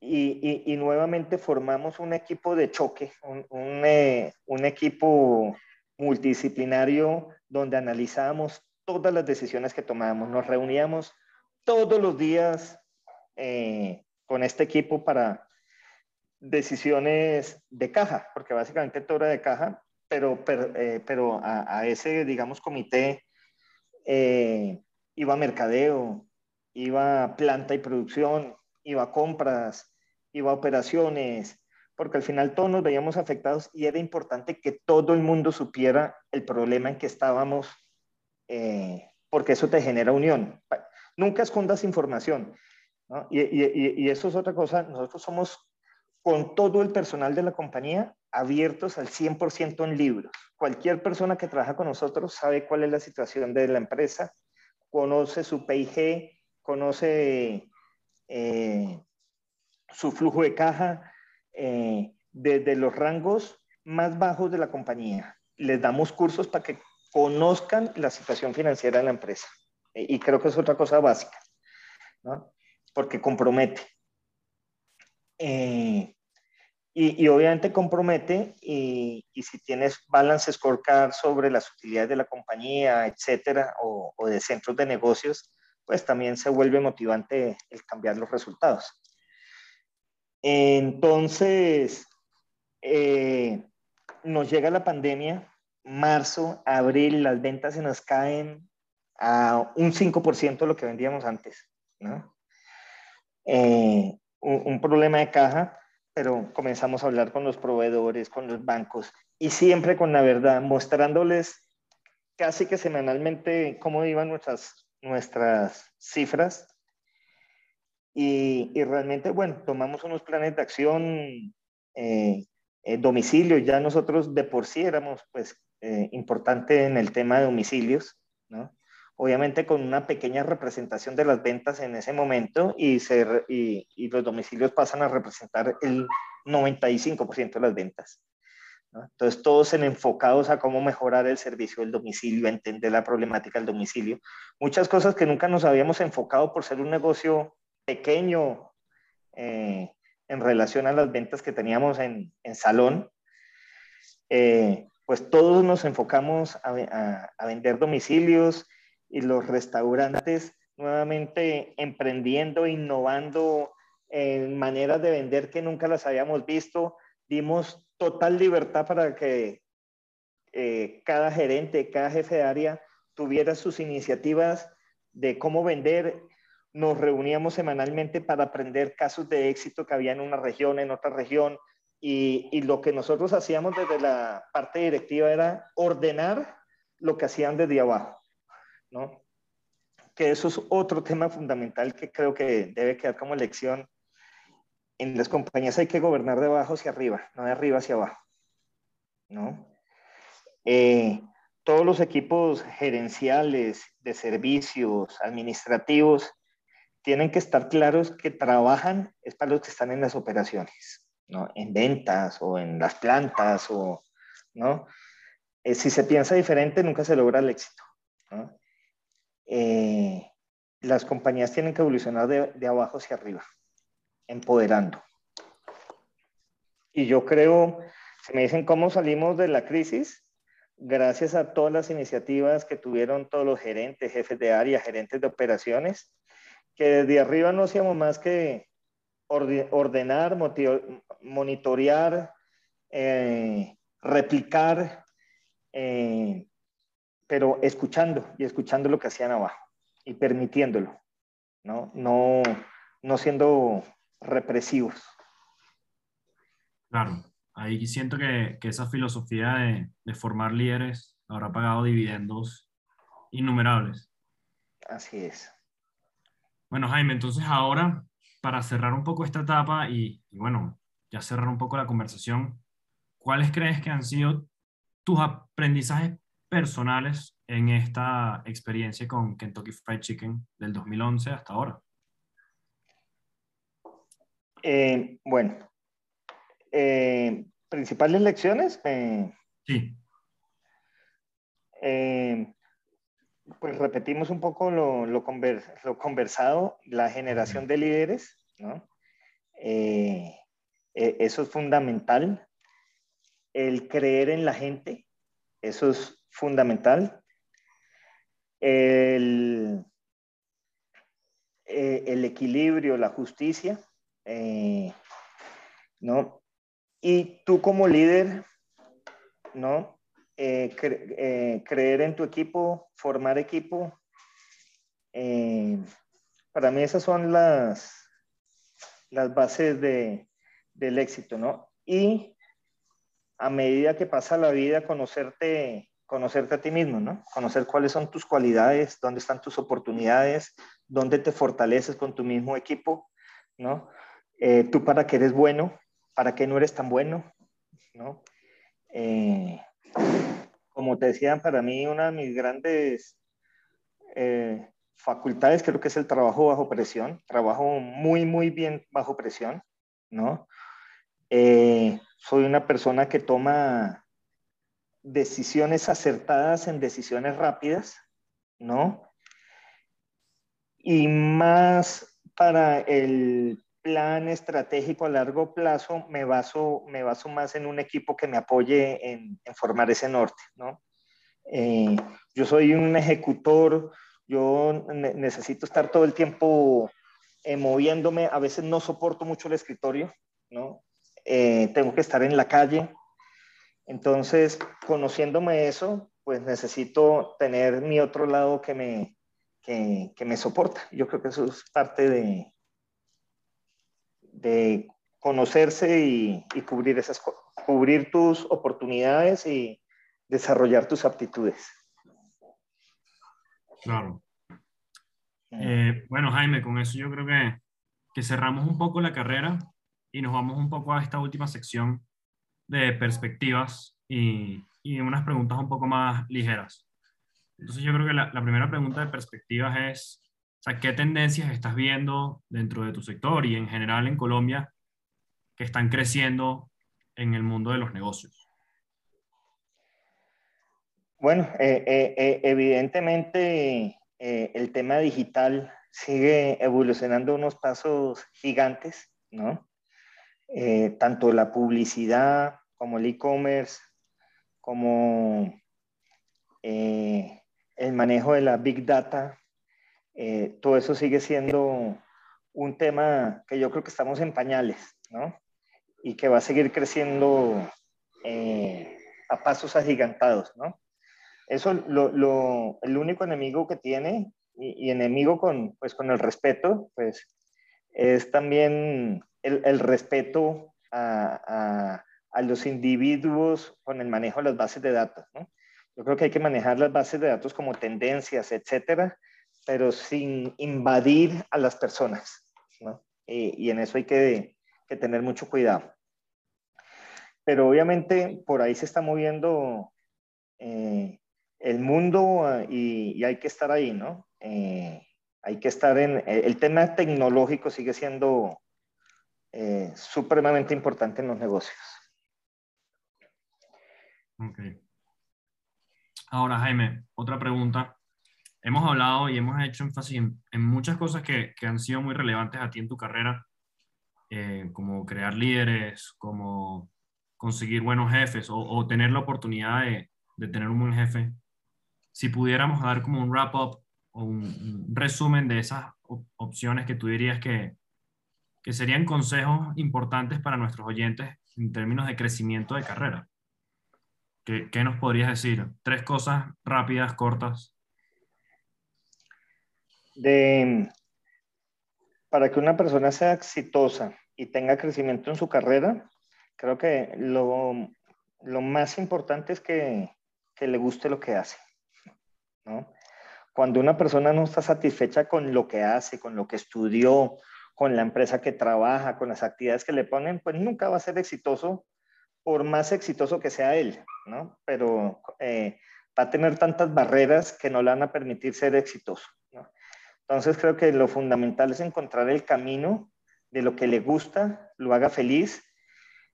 y, nuevamente formamos un equipo de choque, un, eh, un, equipo multidisciplinario donde analizábamos todas las decisiones que tomábamos. Nos reuníamos todos los días eh, con este equipo para decisiones de caja, porque básicamente todo era de caja, pero, pero, a, ese, digamos, comité iba mercadeo, iba planta y producción, iba compras, iba operaciones, porque al final todos nos veíamos afectados y era importante que todo el mundo supiera el problema en que estábamos, eh, porque eso te genera unión. Nunca escondas información. Y, y, eso es otra cosa, nosotros somos con todo el personal de la compañía abiertos al 100% en libros. Cualquier persona que trabaja con nosotros sabe cuál es la situación de la empresa, conoce su PIG, conoce eh, su flujo de caja, eh, desde los rangos más bajos de la compañía. Les damos cursos para que conozcan la situación financiera de la empresa. E, y creo que es otra cosa básica, ¿no? porque compromete. Eh, y, obviamente compromete y, si tienes balance scorecard sobre las utilidades de la compañía, etcétera, o, o de centros de negocios, pues también se vuelve motivante el cambiar los resultados. Entonces, eh, nos llega la pandemia, marzo, abril, las ventas se nos caen a un 5% de lo que vendíamos antes, ¿no? Eh, un, problema de caja, pero comenzamos a hablar con los proveedores, con los bancos y siempre con la verdad, mostrándoles casi que semanalmente cómo iban nuestras, nuestras cifras y, y, realmente, bueno, tomamos unos planes de acción, eh, eh, domicilio, ya nosotros de por sí éramos pues eh, importante en el tema de domicilios, ¿no? Obviamente con una pequeña representación de las ventas en ese momento y, se, y, y los domicilios pasan a representar el 95% de las ventas. Entonces, todos en enfocados a cómo mejorar el servicio del domicilio, entender la problemática del domicilio. Muchas cosas que nunca nos habíamos enfocado por ser un negocio pequeño eh, en relación a las ventas que teníamos en, salón, eh, pues todos nos enfocamos a, a, vender domicilios y los restaurantes nuevamente emprendiendo, innovando en maneras de vender que nunca las habíamos visto. Dimos total libertad para que eh, cada gerente, cada jefe de área tuviera sus iniciativas de cómo vender nos reuníamos semanalmente para aprender casos de éxito que había en una región, en otra región, y, lo que nosotros hacíamos desde la parte directiva era ordenar lo que hacían desde abajo, ¿no? Que eso es otro tema fundamental que creo que debe quedar como lección. En las compañías hay que gobernar de abajo hacia arriba, no de arriba hacia abajo, ¿no? Eh, todos los equipos gerenciales, de servicios, administrativos, tienen que estar claros que trabajan es para los que están en las operaciones, ¿no? En ventas o en las plantas o, ¿no? Eh, si se piensa diferente, nunca se logra el éxito. Eh, las compañías tienen que evolucionar de abajo hacia arriba, empoderando. Y yo creo, si me dicen cómo salimos de la crisis, gracias a todas las iniciativas que tuvieron todos los gerentes, jefes de área, gerentes de operaciones, que desde arriba no hacíamos más que ordenar, monitorear, eh, replicar, eh, pero escuchando y escuchando lo que hacían abajo y permitiéndolo, ¿no? No, no siendo represivos. Claro, ahí siento que, que esa filosofía de, de formar líderes habrá pagado dividendos innumerables. Así es. Bueno, Jaime, entonces ahora, para cerrar un poco esta etapa y, bueno, ya cerrar un poco la conversación, ¿cuáles crees que han sido tus aprendizajes personales en esta experiencia con Kentucky Fried Chicken del 2011 hasta ahora? Eh, bueno, eh, principales lecciones. Eh, sí pues repetimos un poco lo, lo, conversado, la generación de líderes, ¿no? E, eso es fundamental. El creer en la gente, eso es fundamental. El, el equilibrio, la justicia, eh, ¿no? Y tú como líder, ¿no? eh, eh, creer en tu equipo, formar equipo. Para mí esas son las, las bases de, del éxito, ¿no? Y a medida que pasa la vida, conocerte, conocerte a ti mismo, ¿no? Conocer cuáles son tus cualidades, dónde están tus oportunidades, dónde te fortaleces con tu mismo equipo, ¿no? Tú para qué eres bueno, para qué no eres tan bueno, ¿no? como te decía, para mí una de mis grandes eh, facultades creo que es el trabajo bajo presión. Trabajo muy, muy bien bajo presión, ¿no? Eh, soy una persona que toma decisiones acertadas en decisiones rápidas, ¿no? Y más para el plan estratégico a largo plazo, me baso, me baso más en un equipo que me apoye en, formar ese norte, ¿no? Eh, yo soy un ejecutor, yo necesito estar todo el tiempo eh, moviéndome, a veces no soporto mucho el escritorio, ¿no? Eh, tengo que estar en la calle. Entonces, conociéndome eso, pues necesito tener mi otro lado que me, que, que me soporta. Yo creo que eso es parte de, de conocerse y, cubrir, esas, cubrir tus oportunidades y desarrollar tus aptitudes. Claro. Eh, bueno, Jaime, con eso yo creo que, que cerramos un poco la carrera y nos vamos un poco a esta última sección de perspectivas y, y unas preguntas un poco más ligeras. Entonces yo creo que la, la primera pregunta de perspectivas es, sea, ¿qué tendencias estás viendo dentro de tu sector y en general en Colombia que están creciendo en el mundo de los negocios? Bueno, eh, eh, eh, evidentemente el tema digital sigue evolucionando unos pasos gigantes, ¿no? tanto la publicidad como el e-commerce, como el manejo de la big data, eh, todo eso sigue siendo un tema que yo creo que estamos en pañales, ¿no? Y que va a seguir creciendo eh, a pasos agigantados, ¿no? Eso, lo, lo, el único enemigo que tiene, y, enemigo con, pues, con el respeto, pues es también el, el respeto a, a, a, los individuos con el manejo de las bases de datos, ¿no? Yo creo que hay que manejar las bases de datos como tendencias, etcétera, pero sin invadir a las personas. ¿no? Y, en eso hay que, tener mucho cuidado. Pero obviamente por ahí se está moviendo eh, el mundo ah, y, hay que estar ahí, ¿no? Eh, hay que estar en... El tema tecnológico sigue siendo eh, supremamente importante en los negocios. Ok. Ahora, Jaime, otra pregunta hemos hablado y hemos hecho énfasis en, muchas cosas que, que, han sido muy relevantes a ti en tu carrera, eh, como crear líderes, como conseguir buenos jefes o, tener la oportunidad de, de, tener un buen jefe. Si pudiéramos dar como un wrap-up o un, resumen de esas opciones que tú dirías que, que serían consejos importantes para nuestros oyentes en términos de crecimiento de carrera. ¿Qué, ¿Qué, nos podrías decir? Tres cosas rápidas, cortas, de, para que una persona sea exitosa y tenga crecimiento en su carrera, creo que lo, lo más importante es que, que, le guste lo que hace. ¿no? Cuando una persona no está satisfecha con lo que hace, con lo que estudió, con la empresa que trabaja, con las actividades que le ponen, pues nunca va a ser exitoso, por más exitoso que sea él, ¿no? Pero eh, va a tener tantas barreras que no le van a permitir ser exitoso. Entonces creo que lo fundamental es encontrar el camino de lo que le gusta, lo haga feliz,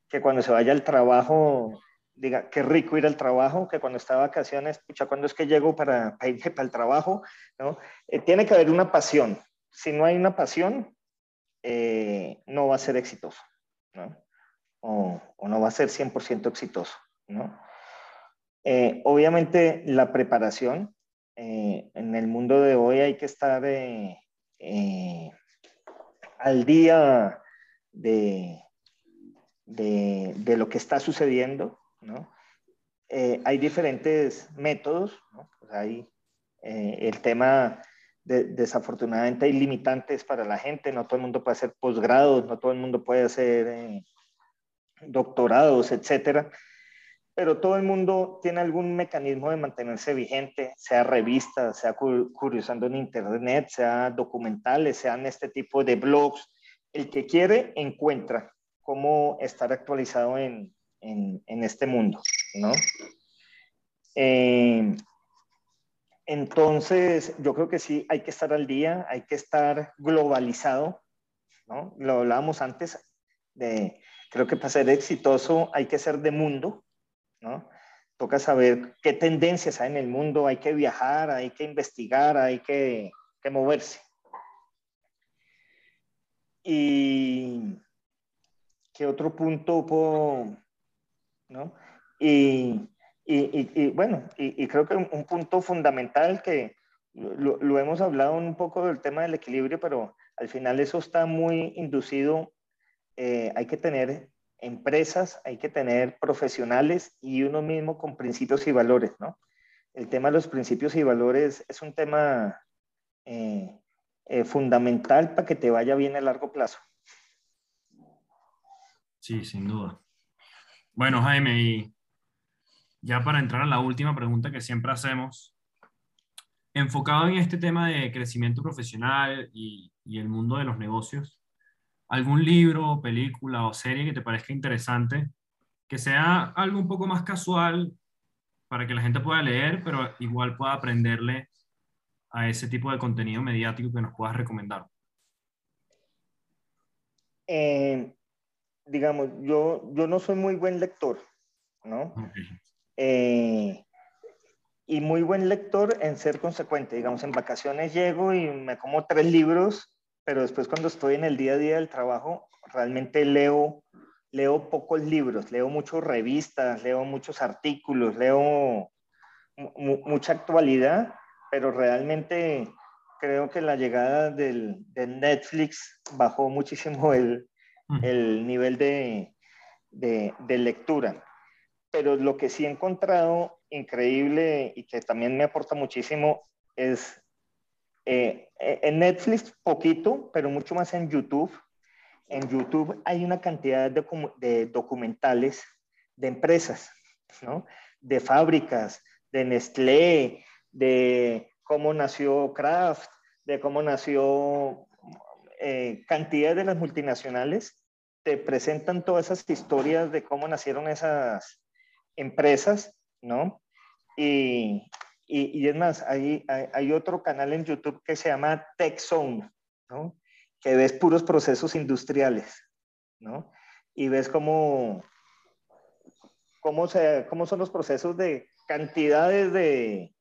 que cuando se vaya al trabajo diga, qué rico ir al trabajo, que cuando está de vacaciones, pucha, ¿cuándo es que llego para, para irme para el trabajo? ¿no? Eh, tiene que haber una pasión. Si no hay una pasión, eh, no va a ser exitoso, ¿no? O, o, no va a ser 100% exitoso, ¿no? Eh, obviamente la preparación, eh, en el mundo de hoy hay que estar eh, eh, al día de, de, lo que está sucediendo, ¿no? eh, hay diferentes métodos, ¿no? Pues hay eh, el tema, de, desafortunadamente hay limitantes para la gente, no todo el mundo puede hacer posgrados, no todo el mundo puede hacer eh, doctorados, etcétera, pero todo el mundo tiene algún mecanismo de mantenerse vigente, sea revistas, sea curiosando en internet, sea documentales, sean este tipo de blogs. El que quiere encuentra cómo estar actualizado en, en, en este mundo, ¿no? Eh, entonces, yo creo que sí, hay que estar al día, hay que estar globalizado, ¿no? Lo hablábamos antes de, creo que para ser exitoso hay que ser de mundo, ¿no? Toca saber qué tendencias hay en el mundo, hay que viajar, hay que investigar, hay que, moverse. Y qué otro punto puedo, ¿no? Y, y, y, bueno, y, creo que un, punto fundamental que lo, lo, hemos hablado un poco del tema del equilibrio, pero al final eso está muy inducido. Eh, hay que tener empresas, hay que tener profesionales y uno mismo con principios y valores, ¿no? El tema de los principios y valores es un tema eh, eh, fundamental para que te vaya bien a largo plazo. Sí, sin duda. Bueno, Jaime, y ya para entrar a la última pregunta que siempre hacemos, enfocado en este tema de crecimiento profesional y, y el mundo de los negocios, algún libro, película o serie que te parezca interesante, que sea algo un poco más casual para que la gente pueda leer, pero igual pueda aprenderle a ese tipo de contenido mediático que nos puedas recomendar. Eh, digamos, yo, yo no soy muy buen lector, ¿no? Eh, y muy buen lector en ser consecuente. Digamos, en vacaciones llego y me como tres libros pero después cuando estoy en el día a día del trabajo, realmente leo, leo pocos libros, leo muchas revistas, leo muchos artículos, leo mucha actualidad, pero realmente creo que la llegada del, de Netflix bajó muchísimo el, el nivel de, de, de, lectura. Pero lo que sí he encontrado increíble y que también me aporta muchísimo es eh, eh, en Netflix poquito, pero mucho más en YouTube. En YouTube hay una cantidad de, de documentales de empresas, ¿no? de fábricas, de Nestlé, de cómo nació Kraft, de cómo nació eh, cantidad de las multinacionales. Te presentan todas esas historias de cómo nacieron esas empresas, ¿no? Y, y, es más, hay, hay, otro canal en YouTube que se llama Tech Zone, ¿no? que ves puros procesos industriales, ¿no? Y ves cómo, cómo, se, cómo son los procesos de cantidades de,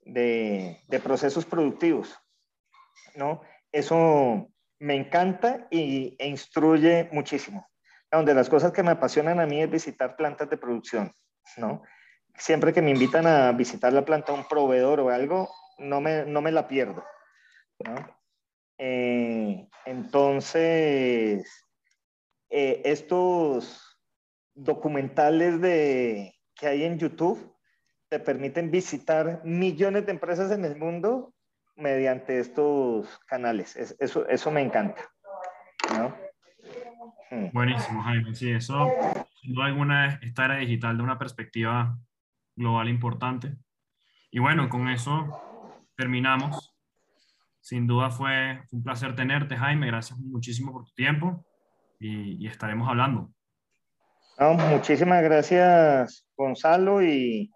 de, de procesos productivos, ¿no? Eso me encanta y, e instruye muchísimo. Donde las cosas que me apasionan a mí es visitar plantas de producción, ¿no? Siempre que me invitan a visitar la planta un proveedor o algo, no me, no me la pierdo. Eh, entonces, eh, estos documentales de, que hay en YouTube te permiten visitar millones de empresas en el mundo mediante estos canales. eso, eso me encanta. Hmm. Buenísimo, Jaime. Sí, eso, sin duda alguna, esta era digital de una perspectiva global importante. Y bueno, con eso terminamos. Sin duda fue un placer tenerte, Jaime. Gracias muchísimo por tu tiempo y, estaremos hablando. muchísimas gracias, Gonzalo, y,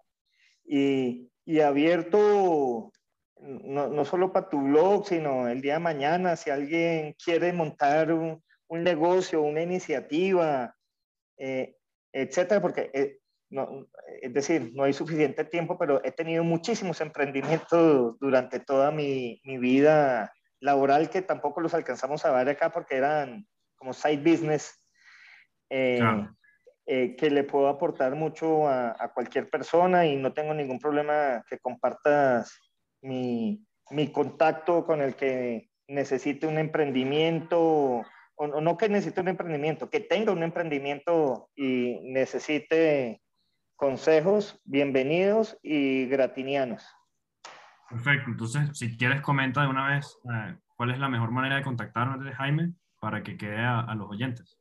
y, abierto no, no, solo para tu blog, sino el día de mañana, si alguien quiere montar un, un negocio, una iniciativa, eh, etcétera, porque eh, no, es decir, no hay suficiente tiempo, pero he tenido muchísimos emprendimientos durante toda mi, mi vida laboral que tampoco los alcanzamos a ver acá porque eran como side business eh, eh, que le puedo aportar mucho a, a, cualquier persona y no tengo ningún problema que compartas mi, mi contacto con el que necesite un emprendimiento o, o no que necesite un emprendimiento, que tenga un emprendimiento y necesite consejos bienvenidos y gratinianos. Perfecto, entonces si quieres comenta de una vez eh, cuál es la mejor manera de contactarnos de Jaime para que quede a, los oyentes.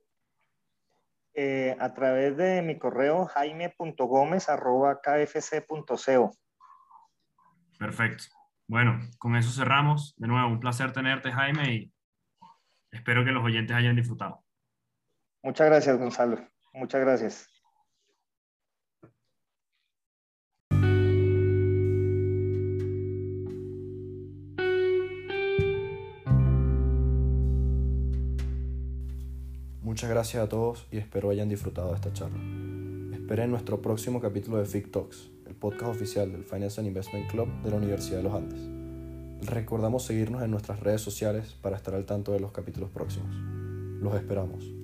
Eh, a través de mi correo jaime.gomez.kfc.co. Perfecto. Bueno, con eso cerramos. De nuevo, un placer tenerte, Jaime, y espero que los oyentes hayan disfrutado. Muchas gracias, Gonzalo. Muchas gracias. Muchas gracias a todos y espero hayan disfrutado de esta charla. Esperen nuestro próximo capítulo de FIC Talks, el podcast oficial del Finance and Investment Club de la Universidad de los Andes. Recordamos seguirnos en nuestras redes sociales para estar al tanto de los capítulos próximos. Los esperamos.